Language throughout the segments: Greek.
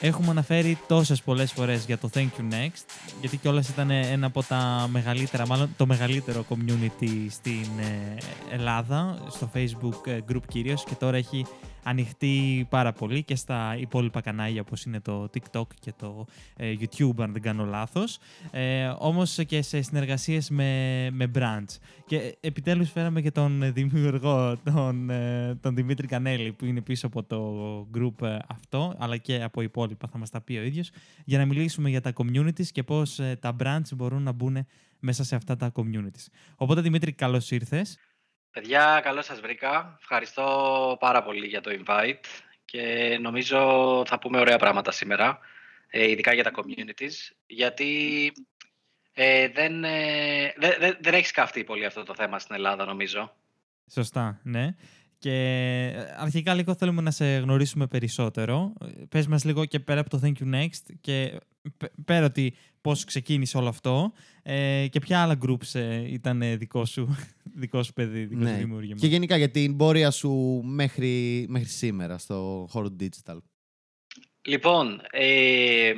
Έχουμε αναφέρει τόσες πολλές φορές για το Thank You Next, γιατί κιόλας ήταν ένα από τα μεγαλύτερα, μάλλον το μεγαλύτερο community στην ε, Ελλάδα, στο Facebook ε, group κυρίως και τώρα έχει ανοιχτεί πάρα πολύ και στα υπόλοιπα κανάλια όπως είναι το TikTok και το ε, YouTube αν δεν κάνω λάθος ε, όμως και σε συνεργασίες με, με brands και επιτέλους φέραμε και τον δημιουργό τον, ε, τον Δημήτρη Κανέλη που είναι πίσω από το group ε, αυτό αλλά και από υπόλοιπα θα μας τα πει ο ίδιος για να μιλήσουμε για τα communities και πώς τα brands μπορούν να μπουν μέσα σε αυτά τα communities. Οπότε Δημήτρη καλώς ήρθες. Παιδιά, καλώς σας βρήκα. Ευχαριστώ πάρα πολύ για το invite και νομίζω θα πούμε ωραία πράγματα σήμερα, ε, ειδικά για τα communities, γιατί ε, δεν, ε, δεν, δεν έχει σκαφτεί πολύ αυτό το θέμα στην Ελλάδα, νομίζω. Σωστά, ναι. Και ε, αρχικά λίγο θέλουμε να σε γνωρίσουμε περισσότερο. Πες μας λίγο και πέρα από το Thank You Next και πέρα ότι πώς ξεκίνησε όλο αυτό ε, και ποια άλλα groups ε, ήταν δικό σου, δικό σου παιδί, δικό ναι. σου δημιούργημα; Και γενικά για την πορεία σου μέχρι, μέχρι σήμερα στο χώρο digital. Λοιπόν, ε,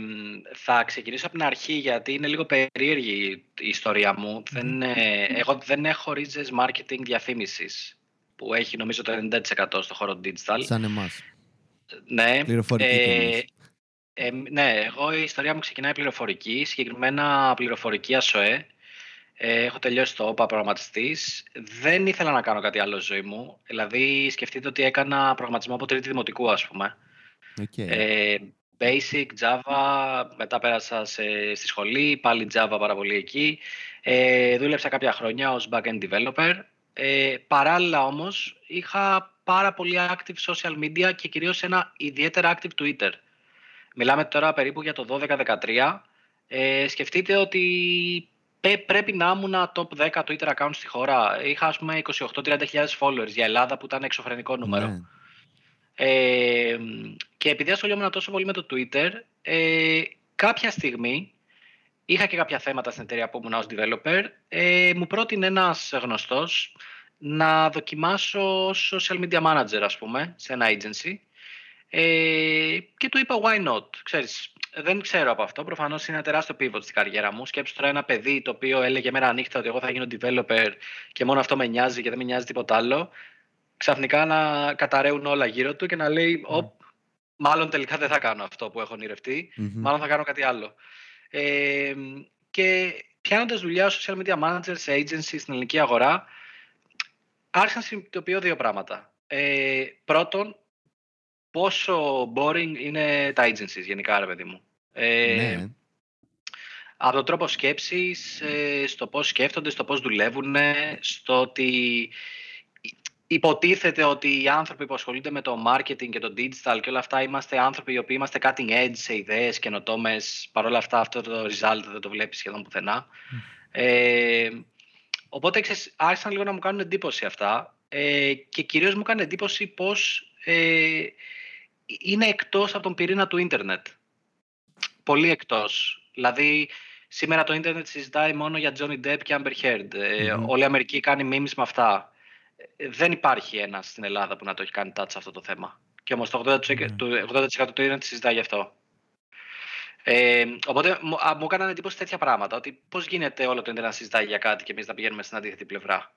θα ξεκινήσω από την αρχή γιατί είναι λίγο περίεργη η ιστορία μου. Δεν, ε, εγώ δεν έχω ρίζες marketing διαφήμισης που έχει νομίζω το 90% στο χώρο digital. Σαν εμάς. Ναι. Πληροφορική ε, ε, ναι, εγώ η ιστορία μου ξεκινάει πληροφορική, συγκεκριμένα πληροφορική ΑΣΟΕ. Ε, έχω τελειώσει το ΟΠΑ προγραμματιστής. Δεν ήθελα να κάνω κάτι άλλο στη ζωή μου. Δηλαδή, σκεφτείτε ότι έκανα προγραμματισμό από τρίτη δημοτικού, ας πούμε. Okay. Ε, basic, Java, μετά πέρασα σε, στη σχολή, πάλι Java πάρα πολύ εκεί. Ε, δούλεψα κάποια χρόνια ως backend developer. Ε, παράλληλα όμως, είχα πάρα πολύ active social media και κυρίως ένα ιδιαίτερα active Twitter. Μιλάμε τώρα περίπου για το 12-13. Ε, σκεφτείτε ότι πρέπει να ήμουν top 10 Twitter account στη χώρα. Είχα ας πούμε 28-30 followers για Ελλάδα που ήταν εξωφρενικό νούμερο. Ναι. Ε, και επειδή ασχολιόμουν τόσο πολύ με το Twitter, ε, κάποια στιγμή είχα και κάποια θέματα στην εταιρεία που ήμουν ως developer. Ε, μου πρότεινε ένας γνωστός να δοκιμάσω social media manager ας πούμε σε ένα agency ε, και του είπα why not; Ξέρεις, δεν ξέρω από αυτό. Προφανώς είναι ένα τεράστιο pivot στην καριέρα μου. Σκέψου τώρα ένα παιδί το οποίο έλεγε μέρα νύχτα ότι εγώ θα γίνω developer και μόνο αυτό με νοιάζει και δεν με νοιάζει τίποτα άλλο. Ξαφνικά να καταραίουν όλα γύρω του και να λέει: mm. Μάλλον τελικά δεν θα κάνω αυτό που έχω Μάλλον θα κάνω κάτι άλλο. Ε, και πιάνοντας δουλειά ως social media manager σε agency στην ελληνική αγορά, άρχισα να συνειδητοποιώ δύο πράγματα. Ε, πρώτον, πόσο boring είναι τα agencies γενικά, ρε παιδί μου. Ε, ναι. Από τον τρόπο σκέψης, ε, στο πώς σκέφτονται, στο πώς δουλεύουν, στο ότι υποτίθεται ότι οι άνθρωποι που ασχολούνται με το marketing και το digital και όλα αυτά είμαστε άνθρωποι οι οποίοι είμαστε cutting edge σε ιδέες, καινοτόμες. Παρ' όλα αυτά αυτό το result δεν το βλέπεις σχεδόν πουθενά. Mm. Ε, οπότε ξέρεις, άρχισαν λίγο να μου κάνουν εντύπωση αυτά ε, και κυρίως μου έκανε εντύπωση πώς ε, είναι εκτός από τον πυρήνα του ίντερνετ. Πολύ εκτός. Δηλαδή, σήμερα το ίντερνετ συζητάει μόνο για Johnny Depp και Amber Heard. mm όλη η Αμερική κάνει memes με αυτά. Ε, δεν υπάρχει ένας στην Ελλάδα που να το έχει κάνει touch αυτό το θέμα. Και όμως το 80%, mm-hmm. το 80 του ίντερνετ συζητάει γι' αυτό. Ε, οπότε μου, μου έκαναν εντύπωση τέτοια πράγματα. Ότι πώς γίνεται όλο το ίντερνετ να συζητάει για κάτι και εμείς να πηγαίνουμε στην αντίθετη πλευρά.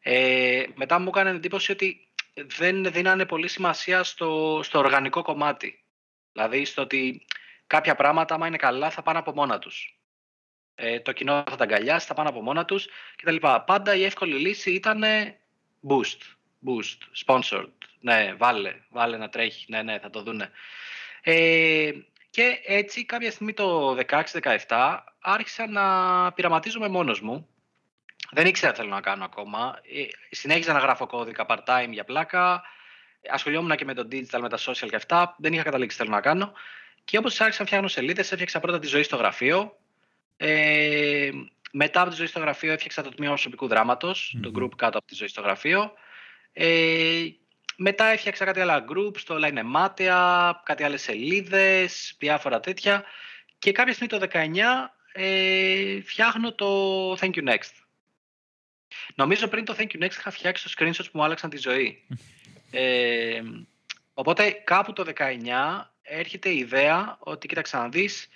Ε, μετά μου έκανε εντύπωση ότι δεν δίνανε πολύ σημασία στο, στο οργανικό κομμάτι. Δηλαδή στο ότι κάποια πράγματα, άμα είναι καλά, θα πάνε από μόνα τους. Ε, το κοινό θα τα αγκαλιάσει, θα πάνε από μόνα τους κτλ. Πάντα η εύκολη λύση ήταν boost, boost, sponsored. Ναι, βάλε, βάλε να τρέχει, ναι, ναι, θα το δούνε. Ε, και έτσι κάποια στιγμή το 16-17 άρχισα να πειραματίζομαι μόνος μου δεν ήξερα τι θέλω να κάνω ακόμα. Ε, συνέχιζα να γράφω κώδικα part-time για πλάκα. Ασχολιόμουν και με το digital, με τα social και αυτά. Δεν είχα καταλήξει τι θέλω να κάνω. Και όπως άρχισα να φτιάχνω σελίδες, έφτιαξα πρώτα τη ζωή στο γραφείο. Ε, μετά από τη ζωή στο γραφείο έφτιαξα το τμήμα προσωπικού το group κάτω από τη ζωή στο γραφείο. Ε, μετά έφτιαξα κάτι άλλα group στο Line Μάτια, κάτι άλλες σελίδες, διάφορα τέτοια. Και κάποια στιγμή το 19 ε, φτιάχνω το Thank You Next. Νομίζω πριν το Thank you Next είχα φτιάξει το screenshot που μου άλλαξαν τη ζωή. ε, οπότε κάπου το 19 έρχεται η ιδέα ότι κοίταξε να δεις,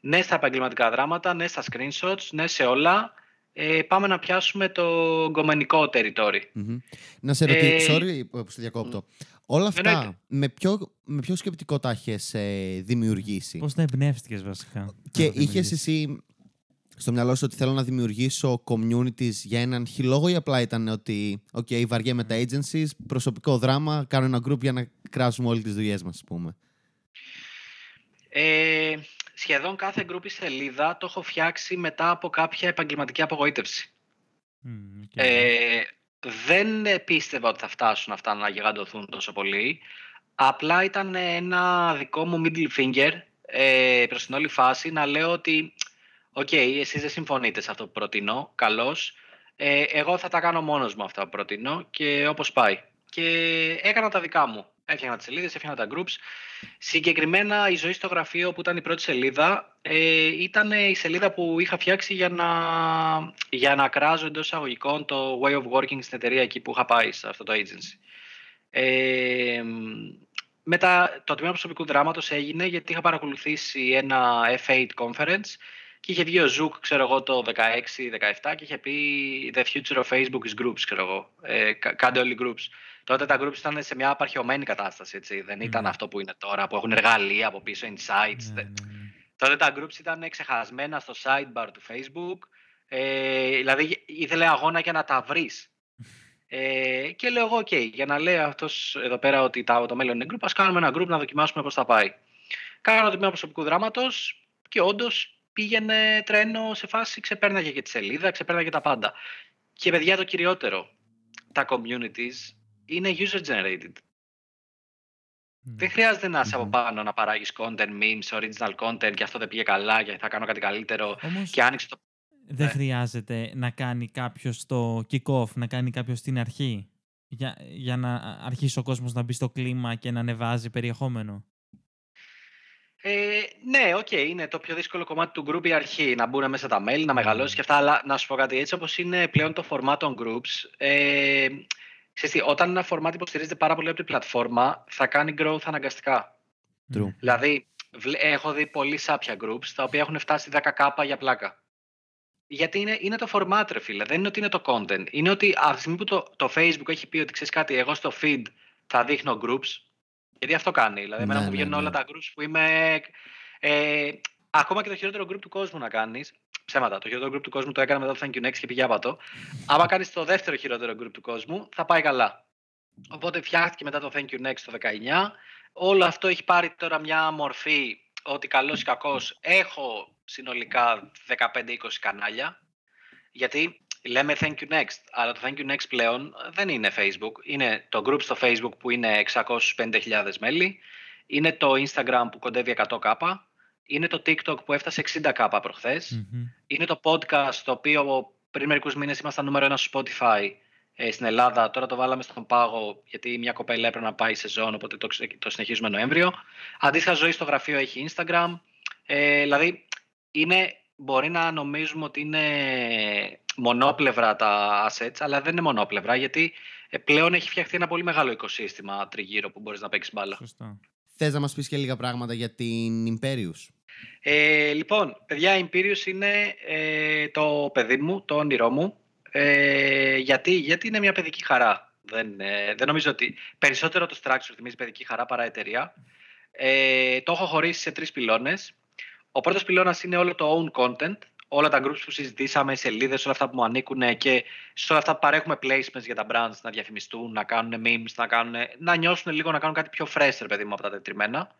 ναι στα επαγγελματικά δράματα, ναι στα screenshots, ναι σε όλα, ε, πάμε να πιάσουμε το γκομενικό territory. Να σε ρωτήσω, ε, sorry που σε διακόπτω. Όλα αυτά, με ποιο, με ποιο σκεπτικό τα έχει ε, δημιουργήσει; Πώς τα εμπνεύστηκες βασικά. Και είχες εσύ στο μυαλό σου ότι θέλω να δημιουργήσω communities για έναν χιλόγο ή απλά ήταν ότι ok, βαριέμαι τα agencies, προσωπικό δράμα, κάνω ένα group για να κράσουμε όλες τις δουλειές μας, ας πούμε. Ε, σχεδόν κάθε group ή σελίδα το έχω φτιάξει μετά από κάποια επαγγελματική απογοήτευση. ε, δεν πίστευα ότι θα φτάσουν αυτά να γιγαντωθούν τόσο πολύ. Απλά ήταν ένα δικό μου middle finger ε, προς την όλη φάση να λέω ότι OK, okay, εσείς δεν συμφωνείτε σε αυτό που προτείνω, καλώς. Ε, εγώ θα τα κάνω μόνος μου αυτά που προτείνω και όπως πάει. Και έκανα τα δικά μου. Έφτιανα τις σελίδες, έφτιανα τα groups. Συγκεκριμένα η ζωή στο γραφείο που ήταν η πρώτη σελίδα ε, ήταν η σελίδα που είχα φτιάξει για να, για να κράζω εντός εισαγωγικών το way of working στην εταιρεία εκεί που είχα πάει σε αυτό το agency. Ε, μετά το τμήμα προσωπικού δράματος έγινε γιατί είχα παρακολουθήσει ένα F8 conference και είχε βγει ο Zuck, ξέρω εγώ, το 16-17 και είχε πει The future of Facebook is groups, ξέρω εγώ. Ε, κάντε όλοι groups. Τότε τα groups ήταν σε μια απαρχαιωμένη κατάσταση, έτσι. Δεν ήταν ναι. αυτό που είναι τώρα, που έχουν εργαλεία από πίσω, insights. Ναι, ναι, Τότε τα groups ήταν ξεχασμένα στο sidebar του Facebook. Ε, δηλαδή ήθελε αγώνα για να τα βρεις. Ε, και λέω εγώ, OK, για να λέει αυτός εδώ πέρα ότι το μέλλον είναι group, ας κάνουμε ένα group να δοκιμάσουμε πώς θα πάει. Κάνω το τμήμα προσωπικού δράματος και όντως πήγαινε τρένο σε φάση, ξεπέρναγε και τη σελίδα, ξεπέρναγε τα πάντα. Και παιδιά το κυριότερο, τα communities είναι user-generated. Ναι. Δεν χρειάζεται να είσαι από πάνω να παράγεις content, memes, original content και αυτό δεν πήγε καλά και θα κάνω κάτι καλύτερο Όμως... και άνοιξε το... Δεν ναι. χρειάζεται να κάνει κάποιος το kick-off, να κάνει κάποιος στην αρχή για, για να αρχίσει ο κόσμος να μπει στο κλίμα και να ανεβάζει περιεχόμενο. Ε, ναι, OK, okay, είναι το πιο δύσκολο κομμάτι του group η αρχή. Να μπουν μέσα τα μέλη, να μεγαλώσεις και αυτά. Αλλά να σου πω κάτι έτσι, όπως είναι πλέον το format των groups. Ε, ξέρεις, όταν ένα format υποστηρίζεται πάρα πολύ από την πλατφόρμα, θα κάνει growth αναγκαστικά. True. Δηλαδή, έχω δει πολλοί σάπια groups τα οποία έχουν φτάσει 10k για πλάκα. Γιατί είναι, είναι το format, ρε φίλε. Δεν είναι ότι είναι το content. Είναι ότι από τη στιγμή που το, το Facebook έχει πει ότι ξέρεις κάτι, εγώ στο feed θα δείχνω groups, γιατί αυτό κάνει. Δηλαδή, εμένα ναι, μου βγαίνουν ναι, όλα ναι. τα groups που είμαι. Ε, ακόμα και το χειρότερο group του κόσμου να κάνεις. Ψέματα. Το χειρότερο group του κόσμου το έκανα μετά το Thank You Next και πήγε άπατο. Άμα κάνεις το δεύτερο χειρότερο group του κόσμου, θα πάει καλά. Οπότε φτιάχτηκε μετά το Thank You Next το 19. Όλο αυτό έχει πάρει τώρα μια μορφή ότι καλός ή κακός έχω συνολικά 15-20 κανάλια. Γιατί λέμε thank you next, αλλά το thank you next πλέον δεν είναι Facebook. Είναι το group στο Facebook που είναι 650.000 μέλη, είναι το Instagram που κοντεύει 100k, είναι το TikTok που έφτασε 60k προχθες είναι το podcast το οποίο πριν μερικούς μήνες ήμασταν νούμερο ένα στο Spotify ε, στην Ελλάδα, τώρα το βάλαμε στον πάγο γιατί μια κοπέλα έπρεπε να πάει σε ζώνη, οπότε το, το συνεχίζουμε Νοέμβριο. Αντίστοιχα ζωή στο γραφείο έχει Instagram, ε, δηλαδή είναι, μπορεί να νομίζουμε ότι είναι μονόπλευρα τα assets, αλλά δεν είναι μονόπλευρα γιατί ε, πλέον έχει φτιαχτεί ένα πολύ μεγάλο οικοσύστημα τριγύρω που μπορείς να παίξεις μπάλα. Σωστά. Θες να μας πεις και λίγα πράγματα για την Imperius; Ε, λοιπόν, παιδιά, η Imperius είναι ε, το παιδί μου, το όνειρό μου. Ε, γιατί, γιατί είναι μια παιδική χαρά. Δεν, ε, δεν νομίζω ότι περισσότερο το structure θυμίζει παιδική χαρά παρά εταιρεία. Ε, το έχω χωρίσει σε τρεις πυλώνες. Ο πρώτος πυλώνας είναι όλο το own content, όλα τα groups που συζητήσαμε, σελίδες, όλα αυτά που μου ανήκουν και σε όλα αυτά που παρέχουμε placements για τα brands να διαφημιστούν, να κάνουν memes, να, κάνουν, να νιώσουν λίγο να κάνουν κάτι πιο fresh, ρε παιδί μου, από τα τετριμένα.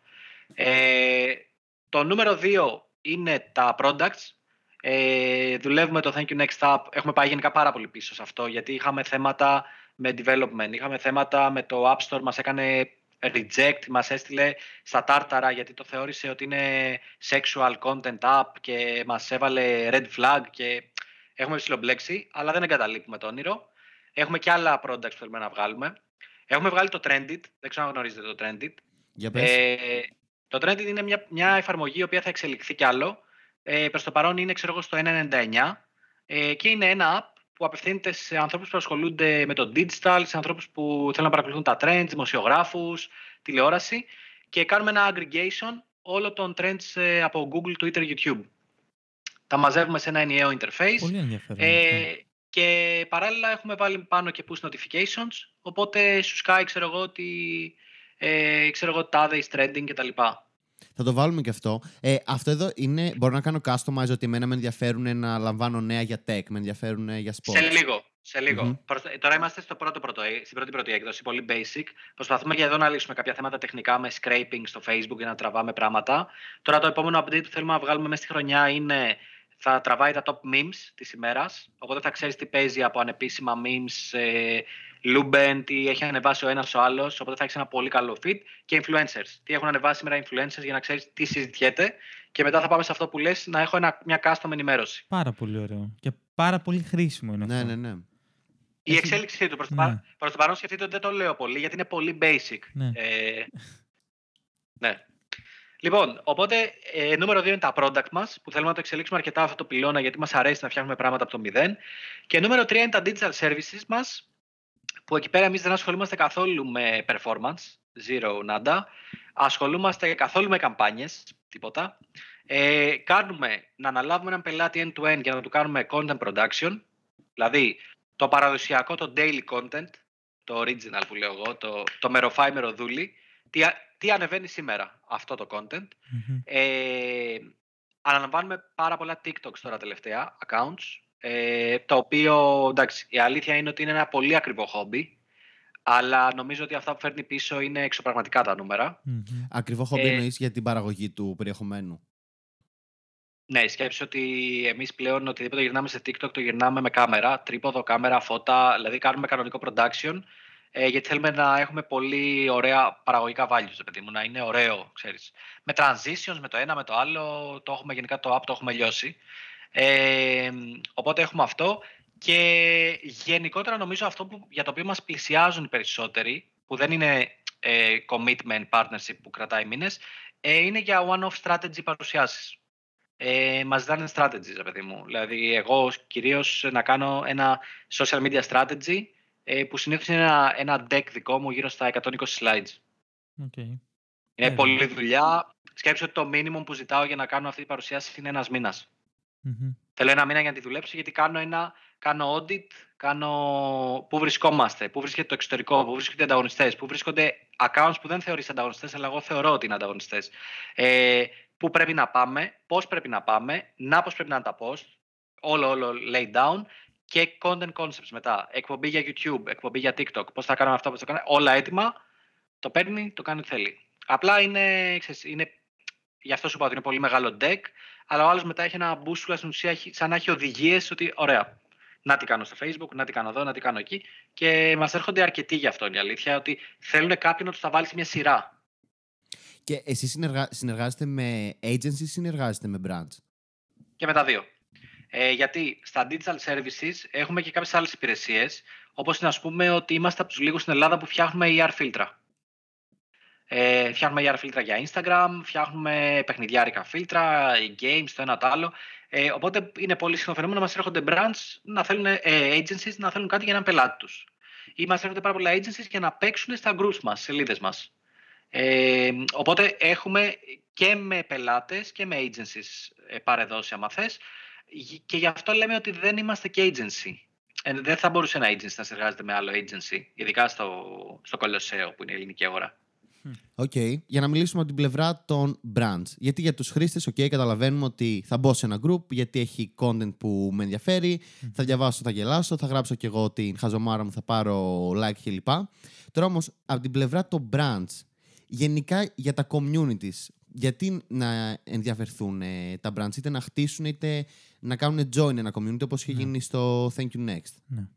Ε, το νούμερο δύο είναι τα products. Ε, δουλεύουμε το Thank You Next Up. Έχουμε πάει γενικά πάρα πολύ πίσω σε αυτό, γιατί είχαμε θέματα με development, είχαμε θέματα με το App Store, μας έκανε reject, μας έστειλε στα τάρταρα γιατί το θεώρησε ότι είναι sexual content app και μας έβαλε red flag και έχουμε ψηλομπλέξει, αλλά δεν εγκαταλείπουμε το όνειρο. Έχουμε και άλλα products που θέλουμε να βγάλουμε. Έχουμε βγάλει το Trendit, δεν ξέρω αν γνωρίζετε το Trendit. Για πες. Ε, το Trendit είναι μια, μια εφαρμογή η οποία θα εξελιχθεί κι άλλο. Ε, προς το παρόν είναι ξέρω εγώ στο 1.99 ε, και είναι ένα app που απευθύνεται σε ανθρώπους που ασχολούνται με το digital, σε ανθρώπους που θέλουν να παρακολουθούν τα trends, δημοσιογράφους, τηλεόραση και κάνουμε ένα aggregation όλων των trends ε, από Google, Twitter, YouTube. Τα μαζεύουμε σε ένα ενιαίο interface. Πολύ ενδιαφέρον. Ε, και παράλληλα έχουμε βάλει πάνω και push notifications, οπότε σου σκάει, ξέρω εγώ, ότι ε, ξέρω εγώ, τάδε is trending κτλ. Θα το βάλουμε και αυτό. Ε, αυτό εδώ είναι, μπορώ να κάνω customize ότι εμένα με ενδιαφέρουν να λαμβάνω νέα για tech, με ενδιαφέρουν για sport. Σε λίγο. Σε λιγο Τώρα είμαστε στο πρώτο, πρώτο, στην πρώτη πρώτη έκδοση, πολύ basic. Προσπαθούμε για εδώ να λύσουμε κάποια θέματα τεχνικά με scraping στο Facebook για να τραβάμε πράγματα. Τώρα το επόμενο update που θέλουμε να βγάλουμε μέσα στη χρονιά είναι θα τραβάει τα top memes της ημέρας, οπότε θα ξέρεις τι παίζει από ανεπίσημα memes, ε, Luben, τι έχει ανεβάσει ο ένας ο άλλος, οπότε θα έχει ένα πολύ καλό feed και influencers. Τι έχουν ανεβάσει σήμερα influencers για να ξέρεις τι συζητιέται και μετά θα πάμε σε αυτό που λες να έχω ένα, μια custom ενημέρωση. Πάρα πολύ ωραίο και πάρα πολύ χρήσιμο είναι ναι, αυτό. Ναι, ναι, ναι. Η εξέλιξή του προς, το, ναι. προς το παρόν σκεφτείτε ότι δεν το λέω πολύ γιατί είναι πολύ basic. Ναι. Ε, ναι. Λοιπόν, οπότε ε, νούμερο 2 είναι τα product μας, που θέλουμε να το εξελίξουμε αρκετά αυτό το πυλώνα, γιατί μας αρέσει να φτιάχνουμε πράγματα από το μηδέν. Και νούμερο 3 είναι τα digital services μας, που εκεί πέρα εμείς δεν ασχολούμαστε καθόλου με performance, zero nada. Ασχολούμαστε καθόλου με καμπάνιες, τίποτα. Ε, κάνουμε να αναλάβουμε έναν πελάτη end-to-end για να του κάνουμε content production, δηλαδή το παραδοσιακό, το daily content, το original που λέω εγώ, το, το μεροφάι μεροδούλη, τι, τι ανεβαίνει σήμερα αυτό το content. Ε, αναλαμβάνουμε πάρα πολλά TikToks τώρα τελευταία, accounts, ε, το οποίο, εντάξει, η αλήθεια είναι ότι είναι ένα πολύ ακριβό χόμπι, αλλά νομίζω ότι αυτά που φέρνει πίσω είναι εξωπραγματικά τα νούμερα. Mm-hmm. Ακριβό χόμπι ε, εννοείς για την παραγωγή του περιεχομένου. Ναι, σκέψου ότι εμείς πλέον οτιδήποτε γυρνάμε σε TikTok το γυρνάμε με κάμερα, τρίποδο, κάμερα, φώτα, δηλαδή κάνουμε κανονικό production ε, γιατί θέλουμε να έχουμε πολύ ωραία παραγωγικά values, παιδί μου, να είναι ωραίο, ξέρεις. Με transitions, με το ένα, με το άλλο, το έχουμε γενικά το app, το έχουμε λιώσει. Ε, οπότε έχουμε αυτό και γενικότερα νομίζω αυτό που, για το οποίο μας πλησιάζουν οι περισσότεροι, που δεν είναι ε, commitment partnership που κρατάει μήνες, ε, είναι για one-off strategy παρουσιάσεις. Ε, μας ζητάνε strategies, παιδί μου. Δηλαδή, εγώ κυρίως να κάνω ένα social media strategy ε, που συνήθως είναι ένα, ένα deck δικό μου γύρω στα 120 slides. Okay. Είναι yeah. πολλή δουλειά. Σκέψτε ότι το minimum που ζητάω για να κάνω αυτή την παρουσίαση είναι ένας μήνας. Mm-hmm. Θέλω ένα μήνα για να τη δουλέψω γιατί κάνω, ένα, κάνω audit, κάνω πού βρισκόμαστε, πού βρίσκεται το εξωτερικό, πού βρίσκονται οι ανταγωνιστές, πού βρίσκονται accounts που δεν θεωρείς ανταγωνιστές, αλλά εγώ θεωρώ ότι είναι ανταγωνιστές. Ε, πού πρέπει να πάμε, πώς πρέπει να πάμε, να πώς πρέπει να είναι τα post, όλο, όλο lay down και content concepts μετά. Εκπομπή για YouTube, εκπομπή για TikTok. Πώς θα κάνουμε αυτό, πώς θα κάνουμε. Όλα έτοιμα. Το παίρνει, το κάνει ό,τι θέλει. Απλά είναι, ξέρεις, είναι. Γι' αυτό σου είπα ότι είναι πολύ μεγάλο deck. Αλλά ο άλλος μετά έχει ένα μπούσουλα στην ουσία, σαν να έχει οδηγίες ότι ωραία. Να τι κάνω στο Facebook, να τι κάνω εδώ, να τι κάνω εκεί. Και μας έρχονται αρκετοί γι' αυτό. Είναι η αλήθεια ότι θέλουν κάποιον να τους τα βάλει σε μια σειρά. Και εσύ συνεργα... συνεργάζεστε με agencies ή συνεργάζεστε με brands; Και με τα δύο. Ε, γιατί στα digital services έχουμε και κάποιες άλλες υπηρεσίες, όπως να πούμε ότι είμαστε από τους λίγους στην Ελλάδα που φτιάχνουμε ER φίλτρα. Ε, φτιάχνουμε ER φίλτρα για Instagram, φτιάχνουμε παιχνιδιάρικα φίλτρα, games, το ένα το άλλο. Ε, οπότε είναι πολύ συχνό φαινόμενο να μας έρχονται brands, να θέλουν, ε, agencies να θέλουν κάτι για έναν πελάτη τους. Ή μας έρχονται πάρα πολλά agencies για να παίξουν στα groups μας, σελίδες μας. Ε, οπότε έχουμε και με πελάτες και με agencies ε, παρεδώσει, άμα θες, και γι' αυτό λέμε ότι δεν είμαστε και agency. Ε, δεν θα μπορούσε ένα agency να συνεργάζεται με άλλο agency, ειδικά στο, στο Κολοσσέο που είναι η ελληνική αγορά. OK. Okay. Για να μιλήσουμε από την πλευρά των brands. Γιατί για τους χρήστες, ok, καταλαβαίνουμε ότι θα μπω σε ένα group, γιατί έχει content που με ενδιαφέρει, θα διαβάσω, θα γελάσω, θα γράψω κι εγώ την χαζομάρα μου, θα πάρω like κλπ. Τώρα όμως, από την πλευρά των brands, γενικά για τα communities, γιατί να ενδιαφερθούν ε, τα brands, είτε να χτίσουν είτε να κάνουν join ένα community όπως είχε ναι. γίνει στο Thank You Next. Ναι.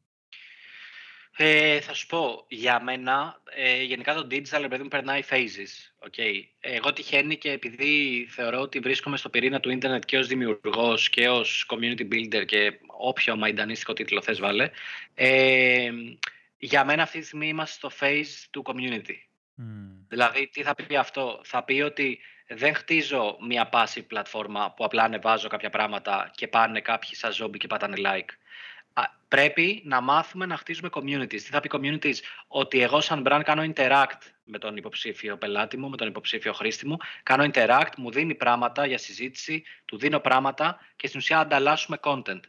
Ε, θα σου πω, για μένα, ε, γενικά το digital επειδή μου περνάει phases. Okay. Εγώ τυχαίνει και επειδή θεωρώ ότι βρίσκομαι στο πυρήνα του ίντερνετ και ως δημιουργός και ως community builder και όποιο μαϊντανίστικο τίτλο θες βάλε, ε, για μένα αυτή τη στιγμή είμαστε στο phase του community. Δηλαδή, τι θα πει αυτό; Θα πει ότι δεν χτίζω μια passive πλατφόρμα που απλά ανεβάζω κάποια πράγματα και πάνε κάποιοι σαν ζόμπι και πατάνε like. Πρέπει να μάθουμε να χτίζουμε communities. Τι θα πει communities? Ότι εγώ σαν brand κάνω interact με τον υποψήφιο πελάτη μου, με τον υποψήφιο χρήστη μου. Κάνω interact, μου δίνει πράγματα για συζήτηση, του δίνω πράγματα και στην ουσία ανταλλάσσουμε content.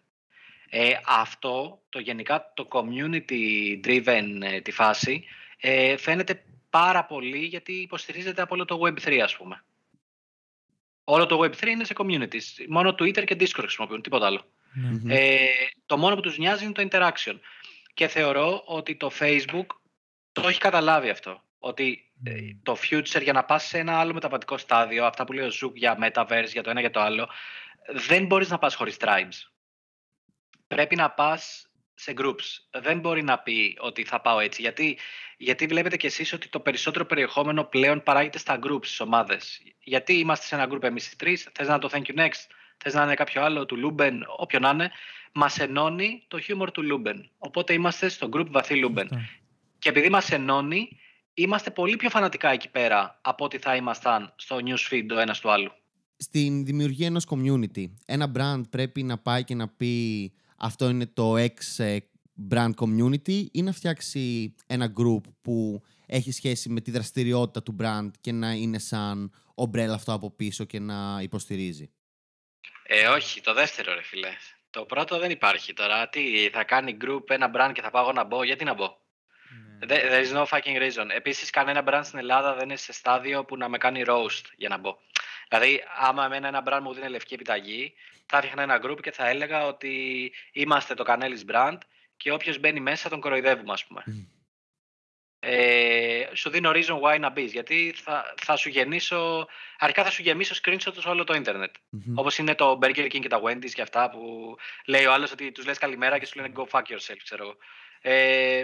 Ε, αυτό, το γενικά το community driven ε, τη φάση, ε, φαίνεται πάρα πολύ γιατί υποστηρίζεται από όλο το Web3 ας πούμε. Όλο το Web3 είναι σε communities. Μόνο Twitter και Discord χρησιμοποιούν, τίποτα άλλο. Ναι. Ε, το μόνο που τους νοιάζει είναι το interaction. Και θεωρώ ότι το Facebook το έχει καταλάβει αυτό. Ότι ε, ναι. το future για να πας σε ένα άλλο μεταβατικό στάδιο, αυτά που λέει ο Zoom για metaverse, για το ένα για το άλλο, δεν μπορείς να πας χωρίς tribes. Πρέπει να πας σε groups. Δεν μπορεί να πει ότι θα πάω έτσι. Γιατί, γιατί βλέπετε κι εσείς ότι το περισσότερο περιεχόμενο πλέον παράγεται στα groups, στις ομάδες. Γιατί είμαστε σε ένα group εμείς οι τρεις, θες να το thank you next, θες να είναι κάποιο άλλο του Λούμπεν, όποιο να είναι, μας ενώνει το χιούμορ του Λούμπεν. Οπότε είμαστε στο group βαθύ Λούμπεν. Και επειδή μας ενώνει, είμαστε πολύ πιο φανατικά εκεί πέρα από ότι θα ήμασταν στο newsfeed το ένας του άλλου. Στην δημιουργία ενός community, ένα brand πρέπει να πάει και να πει αυτό είναι το ex ε, brand community ή να φτιάξει ένα group που έχει σχέση με τη δραστηριότητα του brand και να είναι σαν ομπρέλα αυτό από πίσω και να υποστηρίζει; Ε, όχι, το δεύτερο ρε φίλε. Το πρώτο δεν υπάρχει τώρα. Τι, θα κάνει group ένα brand και θα πάω να μπω; Γιατί να μπω; Ναι. There is no fucking reason. Επίσης, κανένα brand στην Ελλάδα δεν είναι σε στάδιο που να με κάνει roast για να μπω. Δηλαδή, άμα εμένα ένα brand μου δίνει λευκή επιταγή, θα έφτιαχνα ένα group και θα έλεγα ότι είμαστε το Canellis brand και όποιος μπαίνει μέσα τον κοροϊδεύουμε, ας πούμε. Ε, σου δίνω reason why να μπεις. Γιατί θα, θα σου γεννήσω. Αρχικά θα σου γεμίσω screenshot σε όλο το ίντερνετ. Mm-hmm. Όπως είναι το Burger King και τα Wendy's και αυτά που λέει ο άλλος ότι τους λες καλημέρα και σου λένε go fuck yourself, ξέρω εγώ. Ε,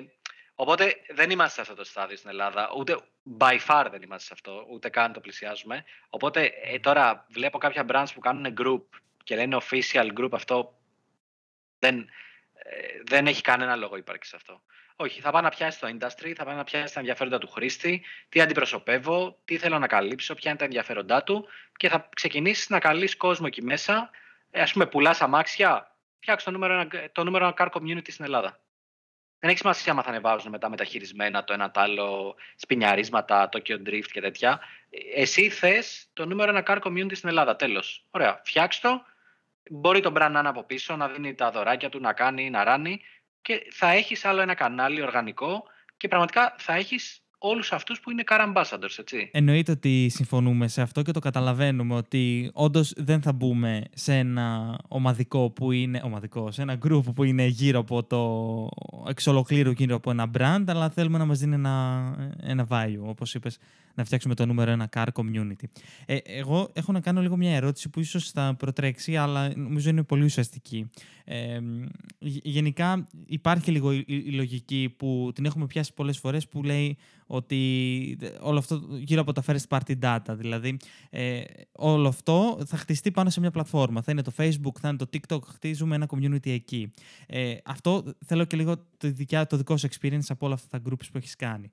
οπότε δεν είμαστε σε αυτό το στάδιο στην Ελλάδα. Ούτε by far δεν είμαστε σε αυτό. Ούτε καν το πλησιάζουμε. Οπότε ε, τώρα βλέπω κάποια brands που κάνουν group και λένε official group αυτό. Δεν, ε, δεν έχει κανένα λόγο ύπαρξη αυτό. Όχι, θα πάω να πιάσει το industry, θα πάω να πιάσει τα ενδιαφέροντα του χρήστη, τι αντιπροσωπεύω, τι θέλω να καλύψω, ποια είναι τα ενδιαφέροντά του και θα ξεκινήσεις να καλείς κόσμο εκεί μέσα. Ε, Α πούμε, πουλάς αμάξια, φτιάξει το νούμερο ένα, το νούμερο ένα car community στην Ελλάδα. Δεν έχει σημασία αν θα ανεβάζουν μετά μεταχειρισμένα το ένα το άλλο, σπινιαρίσματα, Tokyo Drift και τέτοια. Ε, εσύ θες το νούμερο ένα car community στην Ελλάδα. Τέλος. Ωραία. Φτιάξ το. Μπορεί το brand να είναι από πίσω, να δίνει τα δωράκια του, να κάνει, να ράνει και θα έχεις άλλο ένα κανάλι οργανικό και πραγματικά θα έχεις όλους αυτούς που είναι car ambassadors, έτσι. Εννοείται ότι συμφωνούμε σε αυτό και το καταλαβαίνουμε ότι όντως δεν θα μπούμε σε ένα ομαδικό που είναι, ομαδικό, σε ένα group που είναι γύρω από το, εξ ολοκλήρου γύρω από ένα brand, αλλά θέλουμε να μας δίνει ένα, ένα value, όπως είπες, να φτιάξουμε το νούμερο ένα car community. Ε, εγώ έχω να κάνω λίγο μια ερώτηση που ίσως θα προτρέξει, αλλά νομίζω είναι πολύ ουσιαστική. Ε, γενικά υπάρχει λίγο η, η λογική που την έχουμε πιάσει πολλές φορές που λέει ότι όλο αυτό γύρω από τα first party data, δηλαδή ε, όλο αυτό θα χτιστεί πάνω σε μια πλατφόρμα. Θα είναι το Facebook, θα είναι το TikTok, χτίζουμε ένα community εκεί. Ε, αυτό θέλω και λίγο το, δικιά, το δικό σου experience από όλα αυτά τα groups που έχεις κάνει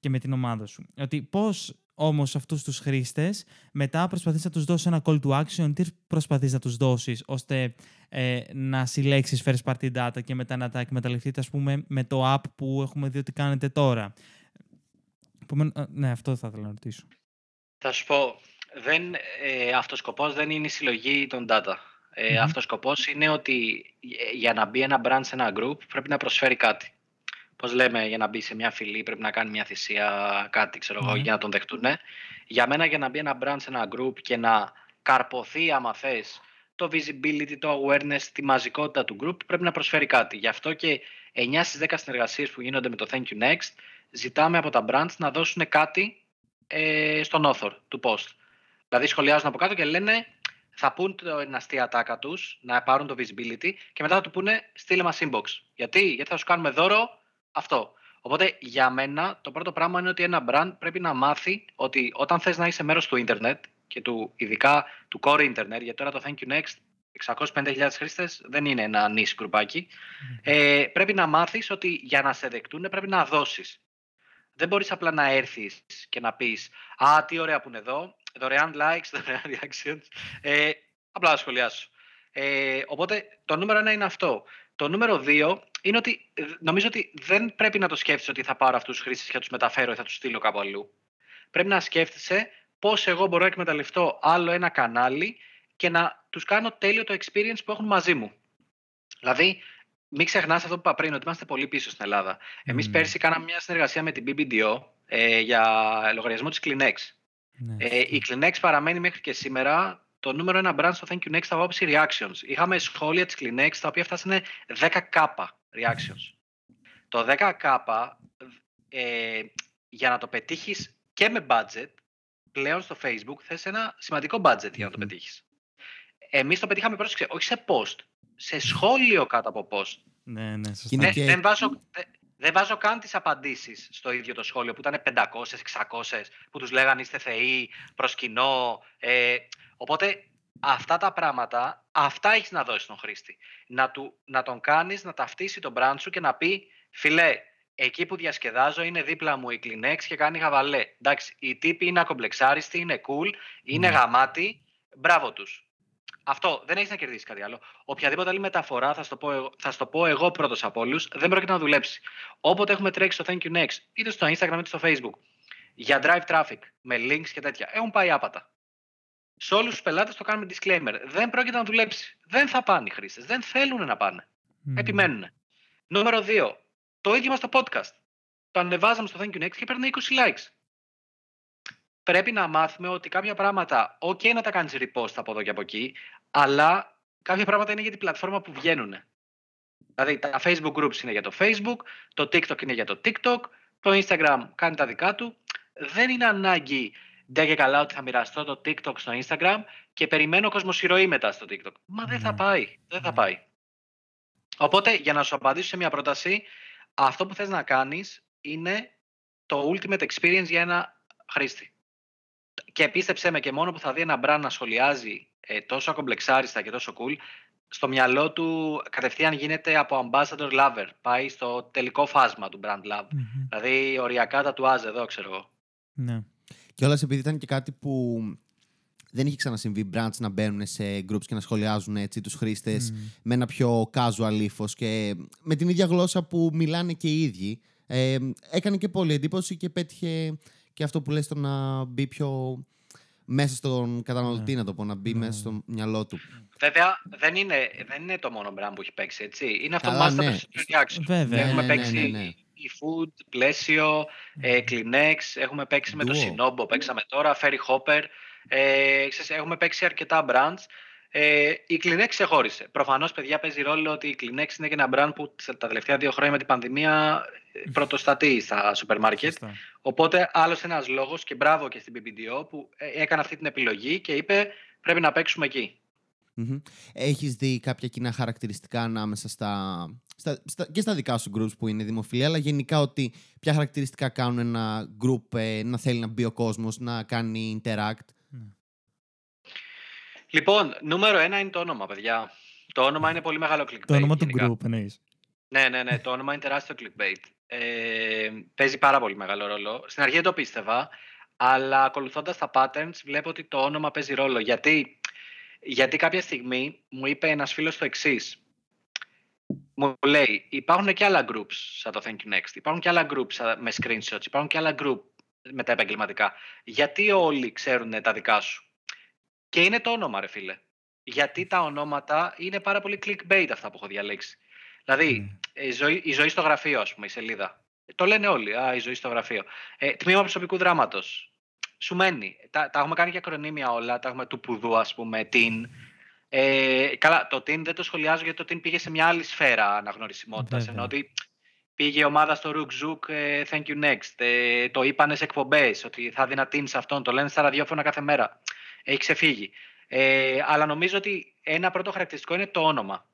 και με την ομάδα σου. Ότι πώς όμως αυτούς τους χρήστες μετά προσπαθείς να τους δώσεις ένα call to action, τι προσπαθείς να τους δώσεις ώστε ε, να συλλέξεις first party data και μετά να τα εκμεταλλευτείτε ας πούμε με το app που έχουμε δει ότι κάνετε τώρα. Ναι, αυτό θα ήθελα να ρωτήσω. Θα σου πω, δεν, ε, αυτός σκοπός δεν είναι η συλλογή των data. Ε, mm Αυτός σκοπός είναι ότι ε, για να μπει ένα brand σε ένα group πρέπει να προσφέρει κάτι πώς λέμε, για να μπει σε μια φυλή πρέπει να κάνει μια θυσία, κάτι ξέρω εγώ, για να τον δεχτούν. Για μένα για να μπει ένα brand σε ένα group και να καρποθεί άμα θες το visibility, το awareness, τη μαζικότητα του group πρέπει να προσφέρει κάτι. Γι' αυτό και 9 στις 10 συνεργασίες που γίνονται με το Thank You Next ζητάμε από τα brands να δώσουν κάτι ε, στον author του post. Δηλαδή σχολιάζουν από κάτω και λένε θα πούν την αστεία τάκα τους, να πάρουν το visibility και μετά θα του πούνε στείλε μας inbox. Γιατί, Γιατί θα σου κάνουμε δώρο αυτό. Οπότε για μένα το πρώτο πράγμα είναι ότι ένα brand πρέπει να μάθει ότι όταν θες να είσαι μέρος του ίντερνετ και του, ειδικά του core ίντερνετ, γιατί τώρα το Thank You Next 650.000 χρήστες δεν είναι ένα niche γκρουπάκι, ε, πρέπει να μάθεις ότι για να σε δεκτούν πρέπει να δώσεις. Δεν μπορείς απλά να έρθεις και να πεις «Α, τι ωραία που είναι εδώ, δωρεάν likes, δωρεάν reactions». Ε, απλά να σχολιάσω. Ε, οπότε το νούμερο ένα είναι αυτό. Το νούμερο δύο είναι ότι ε, νομίζω ότι δεν πρέπει να το σκέφτεσαι ότι θα πάρω αυτούς τους χρήστες και θα τους μεταφέρω ή θα τους στείλω κάπου αλλού. Πρέπει να σκέφτεσαι πώς εγώ μπορώ να εκμεταλλευτώ άλλο ένα κανάλι και να τους κάνω τέλειο το experience που έχουν μαζί μου. Δηλαδή, μην ξεχνάς αυτό που είπα πριν, ότι είμαστε πολύ πίσω στην Ελλάδα. Εμείς πέρσι κάναμε μια συνεργασία με την BBDO ε, για λογαριασμό της Kleenex. Ναι. Ε, η Kleenex παραμένει μέχρι και σήμερα το νούμερο ένα brand στο Thank You Next στα άποψη reactions. Είχαμε σχόλια της Kleenex τα οποία φτάσανε 10k reactions. Το 10k ε, για να το πετύχεις και με budget πλέον στο facebook θες ένα σημαντικό budget για να το πετύχεις. Εμείς το πετύχαμε πρόσεξε, όχι σε post, σε σχόλιο κάτω από post. Ναι, ναι, σωστά. Ναι, δεν, βάζω, δεν βάζω καν τις απαντήσεις στο ίδιο το σχόλιο που ήταν 500, 600 που τους λέγανε είστε θεοί, προσκυνώ. Ε, οπότε αυτά τα πράγματα, αυτά έχεις να δώσεις στον χρήστη. Να, του, να τον κάνεις να ταυτίσει τον brand σου και να πει φιλέ, εκεί που διασκεδάζω είναι δίπλα μου η Kleenex και κάνει χαβαλέ. Εντάξει, οι τύποι είναι ακομπλεξάριστοι, είναι cool, είναι mm. γαμάτοι, μπράβο τους. Αυτό δεν έχεις να κερδίσεις κάτι άλλο. Οποιαδήποτε άλλη μεταφορά, θα στο πω εγώ, θα στο πω εγώ πρώτος από όλους, δεν πρόκειται να δουλέψει. Όποτε έχουμε τρέξει στο Thank You Next, είτε στο Instagram είτε στο Facebook, για drive traffic, με links και τέτοια, έχουν πάει άπατα. Σε όλους τους πελάτες το κάνουμε disclaimer. Δεν πρόκειται να δουλέψει. Δεν θα πάνε οι χρήστες. Δεν θέλουν να πάνε. Mm. Επιμένουν. Νούμερο 2. Το ίδιο μας το podcast. Το ανεβάζαμε στο Thank You Next και παίρνει 20 likes. Πρέπει να μάθουμε ότι κάποια πράγματα, OK να τα κάνεις repost από εδώ και από εκεί, αλλά κάποια πράγματα είναι για την πλατφόρμα που βγαίνουν. Δηλαδή τα Facebook groups είναι για το Facebook, το TikTok είναι για το TikTok, το Instagram κάνει τα δικά του. Δεν είναι ανάγκη ντε και καλά ότι θα μοιραστώ το TikTok στο Instagram και περιμένω κοσμοσυρωή μετά στο TikTok. Μα δεν θα ναι. πάει. Δεν θα ναι. πάει. Οπότε, για να σου απαντήσω σε μια πρόταση, αυτό που θες να κάνεις είναι το ultimate experience για ένα χρήστη. Και πίστεψέ με και μόνο που θα δει ένα brand να σχολιάζει ε, τόσο ακομπλεξάριστα και τόσο cool, στο μυαλό του κατευθείαν γίνεται από ambassador lover. Πάει στο τελικό φάσμα του brand love. Δηλαδή οριακά τα του εδώ, ξέρω εγώ. Ναι. Και όλα επειδή ήταν και κάτι που δεν είχε ξανασυμβεί brands να μπαίνουν σε groups και να σχολιάζουν έτσι τους χρήστες με ένα πιο casual ύφος και με την ίδια γλώσσα που μιλάνε και οι ίδιοι. Ε, έκανε και πολύ εντύπωση και πέτυχε και αυτό που λες το να μπει πιο μέσα στον καταναλωτή, ναι. να το πω, να μπει ναι. μέσα στο μυαλό του. Βέβαια, δεν είναι, δεν είναι το μόνο brand που έχει παίξει, έτσι. Είναι αυτό που Master ναι. Βέβαια. Έχουμε ναι, παίξει η Food, Πλαίσιο, ε, Kleenex, έχουμε παίξει με το Sinobo, παίξαμε τώρα, Ferry Hopper, ε, έχουμε παίξει αρκετά brands. Ε, η Kleenex ξεχώρισε. Προφανώς, παιδιά, παίζει ρόλο ότι η Kleenex είναι και ένα brand που τα τελευταία δύο χρόνια με την πανδημία ε, πρωτοστατεί στα σούπερ μάρκετ. Οπότε, άλλος ένας λόγος και μπράβο και στην BBDO που ε, έκανε αυτή την επιλογή και είπε πρέπει να παίξουμε εκεί. Mm-hmm. Έχεις δει κάποια κοινά χαρακτηριστικά ανάμεσα στα, στα, στα, και στα δικά σου groups που είναι δημοφιλή, αλλά γενικά ότι ποια χαρακτηριστικά κάνουν ένα group ε, να θέλει να μπει ο κόσμος, να κάνει interact; Ναι. Λοιπόν, νούμερο ένα είναι το όνομα, παιδιά. Το όνομα είναι πολύ μεγάλο clickbait. Το όνομα του group, εννοείς. Ναι, ναι, ναι. Το όνομα είναι τεράστιο clickbait. Ε, παίζει πάρα πολύ μεγάλο ρόλο. Στην αρχή δεν το πίστευα, αλλά ακολουθώντας τα patterns βλέπω ότι το όνομα παίζει ρόλο. Γιατί γιατί κάποια στιγμή μου είπε ένας φίλος το εξής. Μου λέει, υπάρχουν και άλλα groups σαν το Thank You Next, υπάρχουν και άλλα groups με screenshots, υπάρχουν και άλλα group με τα επαγγελματικά. Γιατί όλοι ξέρουν τα δικά σου; Και είναι το όνομα, ρε φίλε. Γιατί τα ονόματα είναι πάρα πολύ clickbait αυτά που έχω διαλέξει. Δηλαδή, η, ζωή, η ζωή στο γραφείο, ας πούμε, η σελίδα. Το λένε όλοι. Α, η ζωή στο γραφείο. Ε, τμήμα προσωπικού δράματος σου μένει. Τα, τα έχουμε κάνει και ακρονίμια όλα. Τα έχουμε του πουδού, ας πούμε, την. Ε, καλά, το TIN δεν το σχολιάζω γιατί το TIN πήγε σε μια άλλη σφαίρα αναγνωρισιμότητας. Ενώ ότι πήγε η ομάδα στο Rook Zook, ε, thank you next. Ε, το είπανε σε εκπομπές ότι θα δει TIN σε αυτόν. Το λένε στα ραδιόφωνα κάθε μέρα. Έχει ξεφύγει. Ε, αλλά νομίζω ότι ένα πρώτο χαρακτηριστικό είναι το όνομα.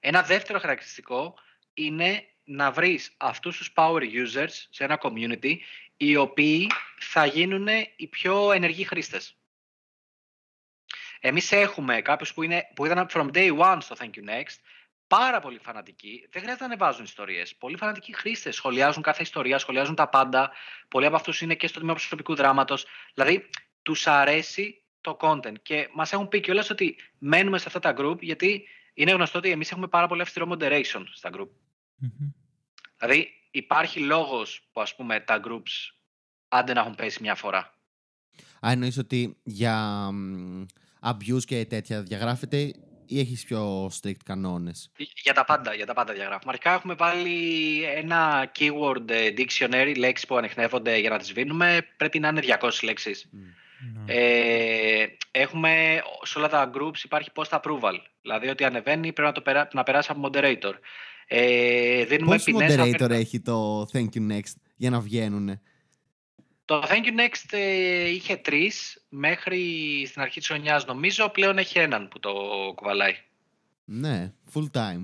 Ένα δεύτερο χαρακτηριστικό είναι να βρεις αυτούς τους power users σε ένα community οι οποίοι θα γίνουν οι πιο ενεργοί χρήστες. Εμείς έχουμε κάποιους που, είναι, που ήταν from day one στο Thank You Next, πάρα πολύ φανατικοί, δεν χρειάζεται να ανεβάζουν ιστορίες. Πολύ φανατικοί χρήστες, σχολιάζουν κάθε ιστορία, σχολιάζουν τα πάντα. Πολλοί από αυτούς είναι και στο τμήμα προσωπικού δράματος. Δηλαδή, τους αρέσει το content και μας έχουν πει κιόλας ότι μένουμε σε αυτά τα group γιατί είναι γνωστό ότι εμείς έχουμε πάρα πολύ αυστηρό moderation στα group. Δηλαδή υπάρχει λόγος που ας πούμε τα groups άντε να έχουν πέσει μια φορά. Α, εννοείς ότι για abuse και τέτοια διαγράφεται ή έχεις πιο strict κανόνες; Για τα πάντα, για τα πάντα διαγράφουμε. Αρχικά έχουμε βάλει ένα keyword ε, dictionary, λέξεις που ανεχνεύονται για να τις βίνουμε. Πρέπει να είναι 200 λέξεις. Ναι. Ε, έχουμε, σε όλα τα groups υπάρχει post approval. Δηλαδή ότι ανεβαίνει πρέπει να, το περά, να περάσει από moderator. Ε, δίνουμε Πώς moderator έχει το thank you next για να βγαίνουν. Το Thank You Next ε, είχε τρεις μέχρι στην αρχή της χρονιάς νομίζω. Πλέον έχει έναν που το κουβαλάει. Ναι, full time.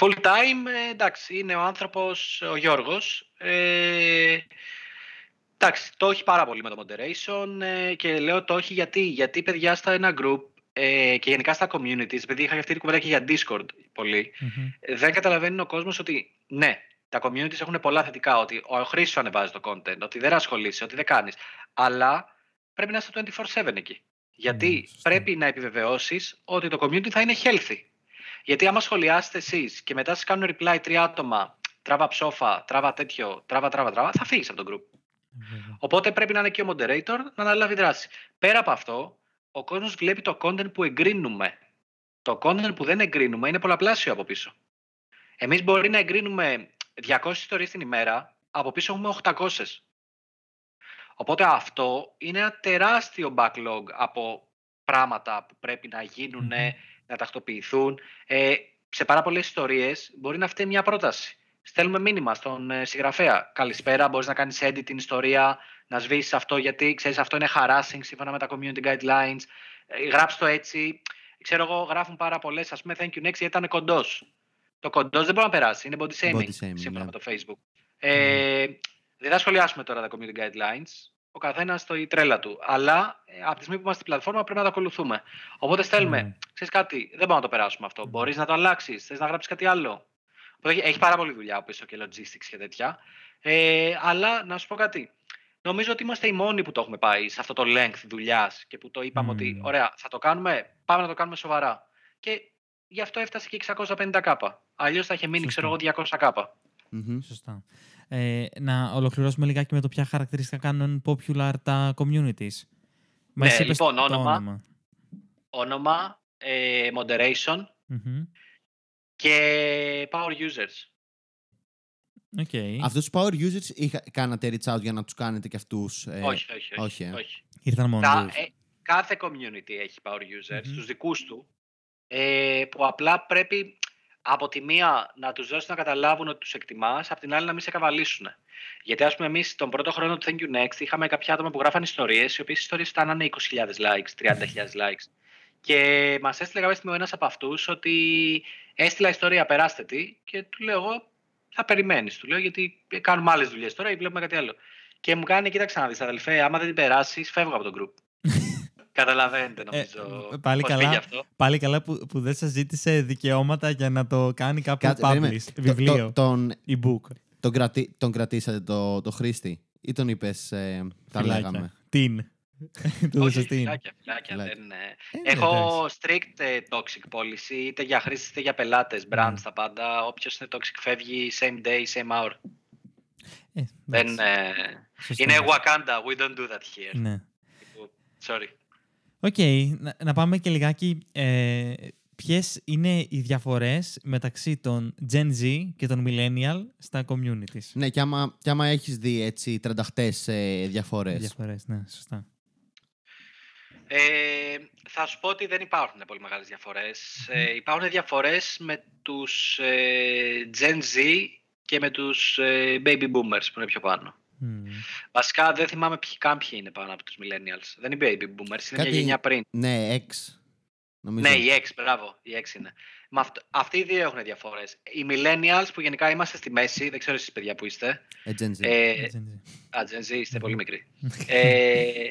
Full time, ε, εντάξει, είναι ο άνθρωπος, ο Γιώργος. Ε, εντάξει, το έχει πάρα πολύ με το moderation ε, και λέω το έχει γιατί. Γιατί παιδιά στα ένα group ε, και γενικά στα communities, επειδή είχα αυτή την κουβέντα και για Discord πολυ δεν καταλαβαίνει ο κόσμος ότι ναι, τα communities έχουν πολλά θετικά. Ότι ο χρήστη σου ανεβάζει το content, ότι δεν ασχολείσαι, ότι δεν κάνεις. Αλλά πρέπει να είσαι 24-7 εκεί. Γιατί πρέπει να επιβεβαιώσεις ότι το community θα είναι healthy. Γιατί άμα σχολιάσετε εσείς και μετά σας κάνουν reply τρία άτομα, τράβα ψόφα, τράβα τέτοιο, τράβα, τράβα, τράβα, θα φύγεις από τον group. Οπότε πρέπει να είναι και ο moderator να αναλάβει δράση. Πέρα από αυτό, ο κόσμος βλέπει το content που εγκρίνουμε. Το content που δεν εγκρίνουμε είναι πολλαπλάσιο από πίσω. Εμείς μπορεί να εγκρίνουμε 200 ιστορίες την ημέρα, από πίσω έχουμε 800. Οπότε αυτό είναι ένα τεράστιο backlog από πράγματα που πρέπει να γίνουν, να τακτοποιηθούν. Ε, σε πάρα πολλές ιστορίες μπορεί να φταίει μια πρόταση. Στέλνουμε μήνυμα στον ε, συγγραφέα. Καλησπέρα, μπορείς να κάνεις edit την ιστορία, να σβήσεις αυτό γιατί ξέρεις αυτό είναι harassing σύμφωνα με τα community guidelines. Ε, γράψτε το έτσι. Ξέρω εγώ, γράφουν πάρα πολλές. Α πούμε, thank you next, γιατί ήταν κοντός. Το κοντός δεν μπορεί να περάσει. Είναι body shaming, body shaming σύμφωνα ναι. με το Facebook. Ε, Δεν θα σχολιάσουμε τώρα τα community guidelines. Ο καθένας το η τρέλα του. Αλλά ε, από τη στιγμή που είμαστε στην πλατφόρμα πρέπει να τα ακολουθούμε. Οπότε στέλνουμε, mm. ξέρεις κάτι, δεν μπορούμε να το περάσουμε αυτό. Mm. Μπορείς να το αλλάξεις, θες να γράψεις κάτι άλλο; Οπότε έχει πάρα πολλή δουλειά πίσω και logistics και τέτοια. Ε, αλλά να σου πω κάτι. Νομίζω ότι είμαστε οι μόνοι που το έχουμε πάει σε αυτό το length δουλειάς και που το είπαμε mm. ότι ωραία, θα το κάνουμε, πάμε να το κάνουμε σοβαρά. Και γι' αυτό έφτασε και 650 κάπα. Αλλιώς θα είχε μείνει, ξέρω εγώ, 200 καπα Σωστά. Ε, να ολοκληρώσουμε λιγάκι με το ποια χαρακτηριστικά κάνουν popular τα communities. Ναι, λοιπόν, όνομα, όνομα, ε, moderation και power users. Okay. Αυτούς τους power users είχα, κάνατε reach out για να τους κάνετε και αυτούς. Ε, όχι, όχι. όχι, όχι. Ε; όχι. Ήρθαν μόνο ε, κάθε community έχει power users, mm-hmm. τους δικούς του, ε, που απλά πρέπει από τη μία να τους δώσεις να καταλάβουν ότι τους εκτιμάς, από την άλλη να μην σε καβαλήσουν. Γιατί, ας πούμε, εμείς τον πρώτο χρόνο του Thank You Next είχαμε κάποια άτομα που γράφαν ιστορίες, οι οποίες ιστορίες φτάνανε 20.000 likes, 30.000 likes. Και μας έστειλε κάποια στιγμή ο ένας από αυτούς ότι έστειλα ιστορία, περάστε τη. Και του λέω εγώ, θα περιμένεις. Του λέω γιατί κάνουμε άλλες δουλειές τώρα ή βλέπουμε κάτι άλλο. Και μου κάνει, κοίταξε να δεις, αδελφέ, άμα δεν την περάσεις, φεύγω από τον group. Καταλαβαίνετε, ε, νομίζω. Ε, πάλι, καλά, αυτό; πάλι καλά που, που δεν σας ζήτησε δικαιώματα για να το κάνει κάποιο publish, βιβλίο, τον, e-book. Τον, κρατη, τον κρατήσατε το, το χρήστη ή τον είπες, ε, τα λέγαμε; Την. Του Όχι, φυλάκια, φυλάκια. Δεν, ε, Έχω strict ε, toxic policy, είτε για χρήστες είτε για πελάτες, brands, mm. τα πάντα. Όποιος είναι toxic φεύγει same day, same hour. Ε, δεν, ε, είναι Wakanda, we don't do that here. Ναι. Sorry. OK, okay, να, να, πάμε και λιγάκι ε, ποιες είναι οι διαφορές μεταξύ των Gen Z και των Millennial στα communities; Ναι, και άμα, και άμα έχεις δει έτσι τρανταχτές ε, διαφορές. Διαφορές, ναι, σωστά. Ε, θα σου πω ότι δεν υπάρχουν πολύ μεγάλες Ε, υπάρχουν διαφορές με τους ε, Gen Z και με τους ε, Baby Boomers που είναι πιο πάνω. Mm. Βασικά δεν θυμάμαι ποιοι κάποιοι είναι πάνω από τους millennials. Δεν είναι baby boomers, είναι μια γενιά πριν. Ναι, X. Νομίζω. Ναι, η X, μπράβο, η X είναι. Μα αυτ... Αυτοί οι δύο έχουν διαφορές. Οι millennials που γενικά είμαστε στη μέση, δεν ξέρω εσείς παιδιά που είστε. Ε, Gen Z. Ε, α, Gen Z, είστε πολύ μικροί. ε,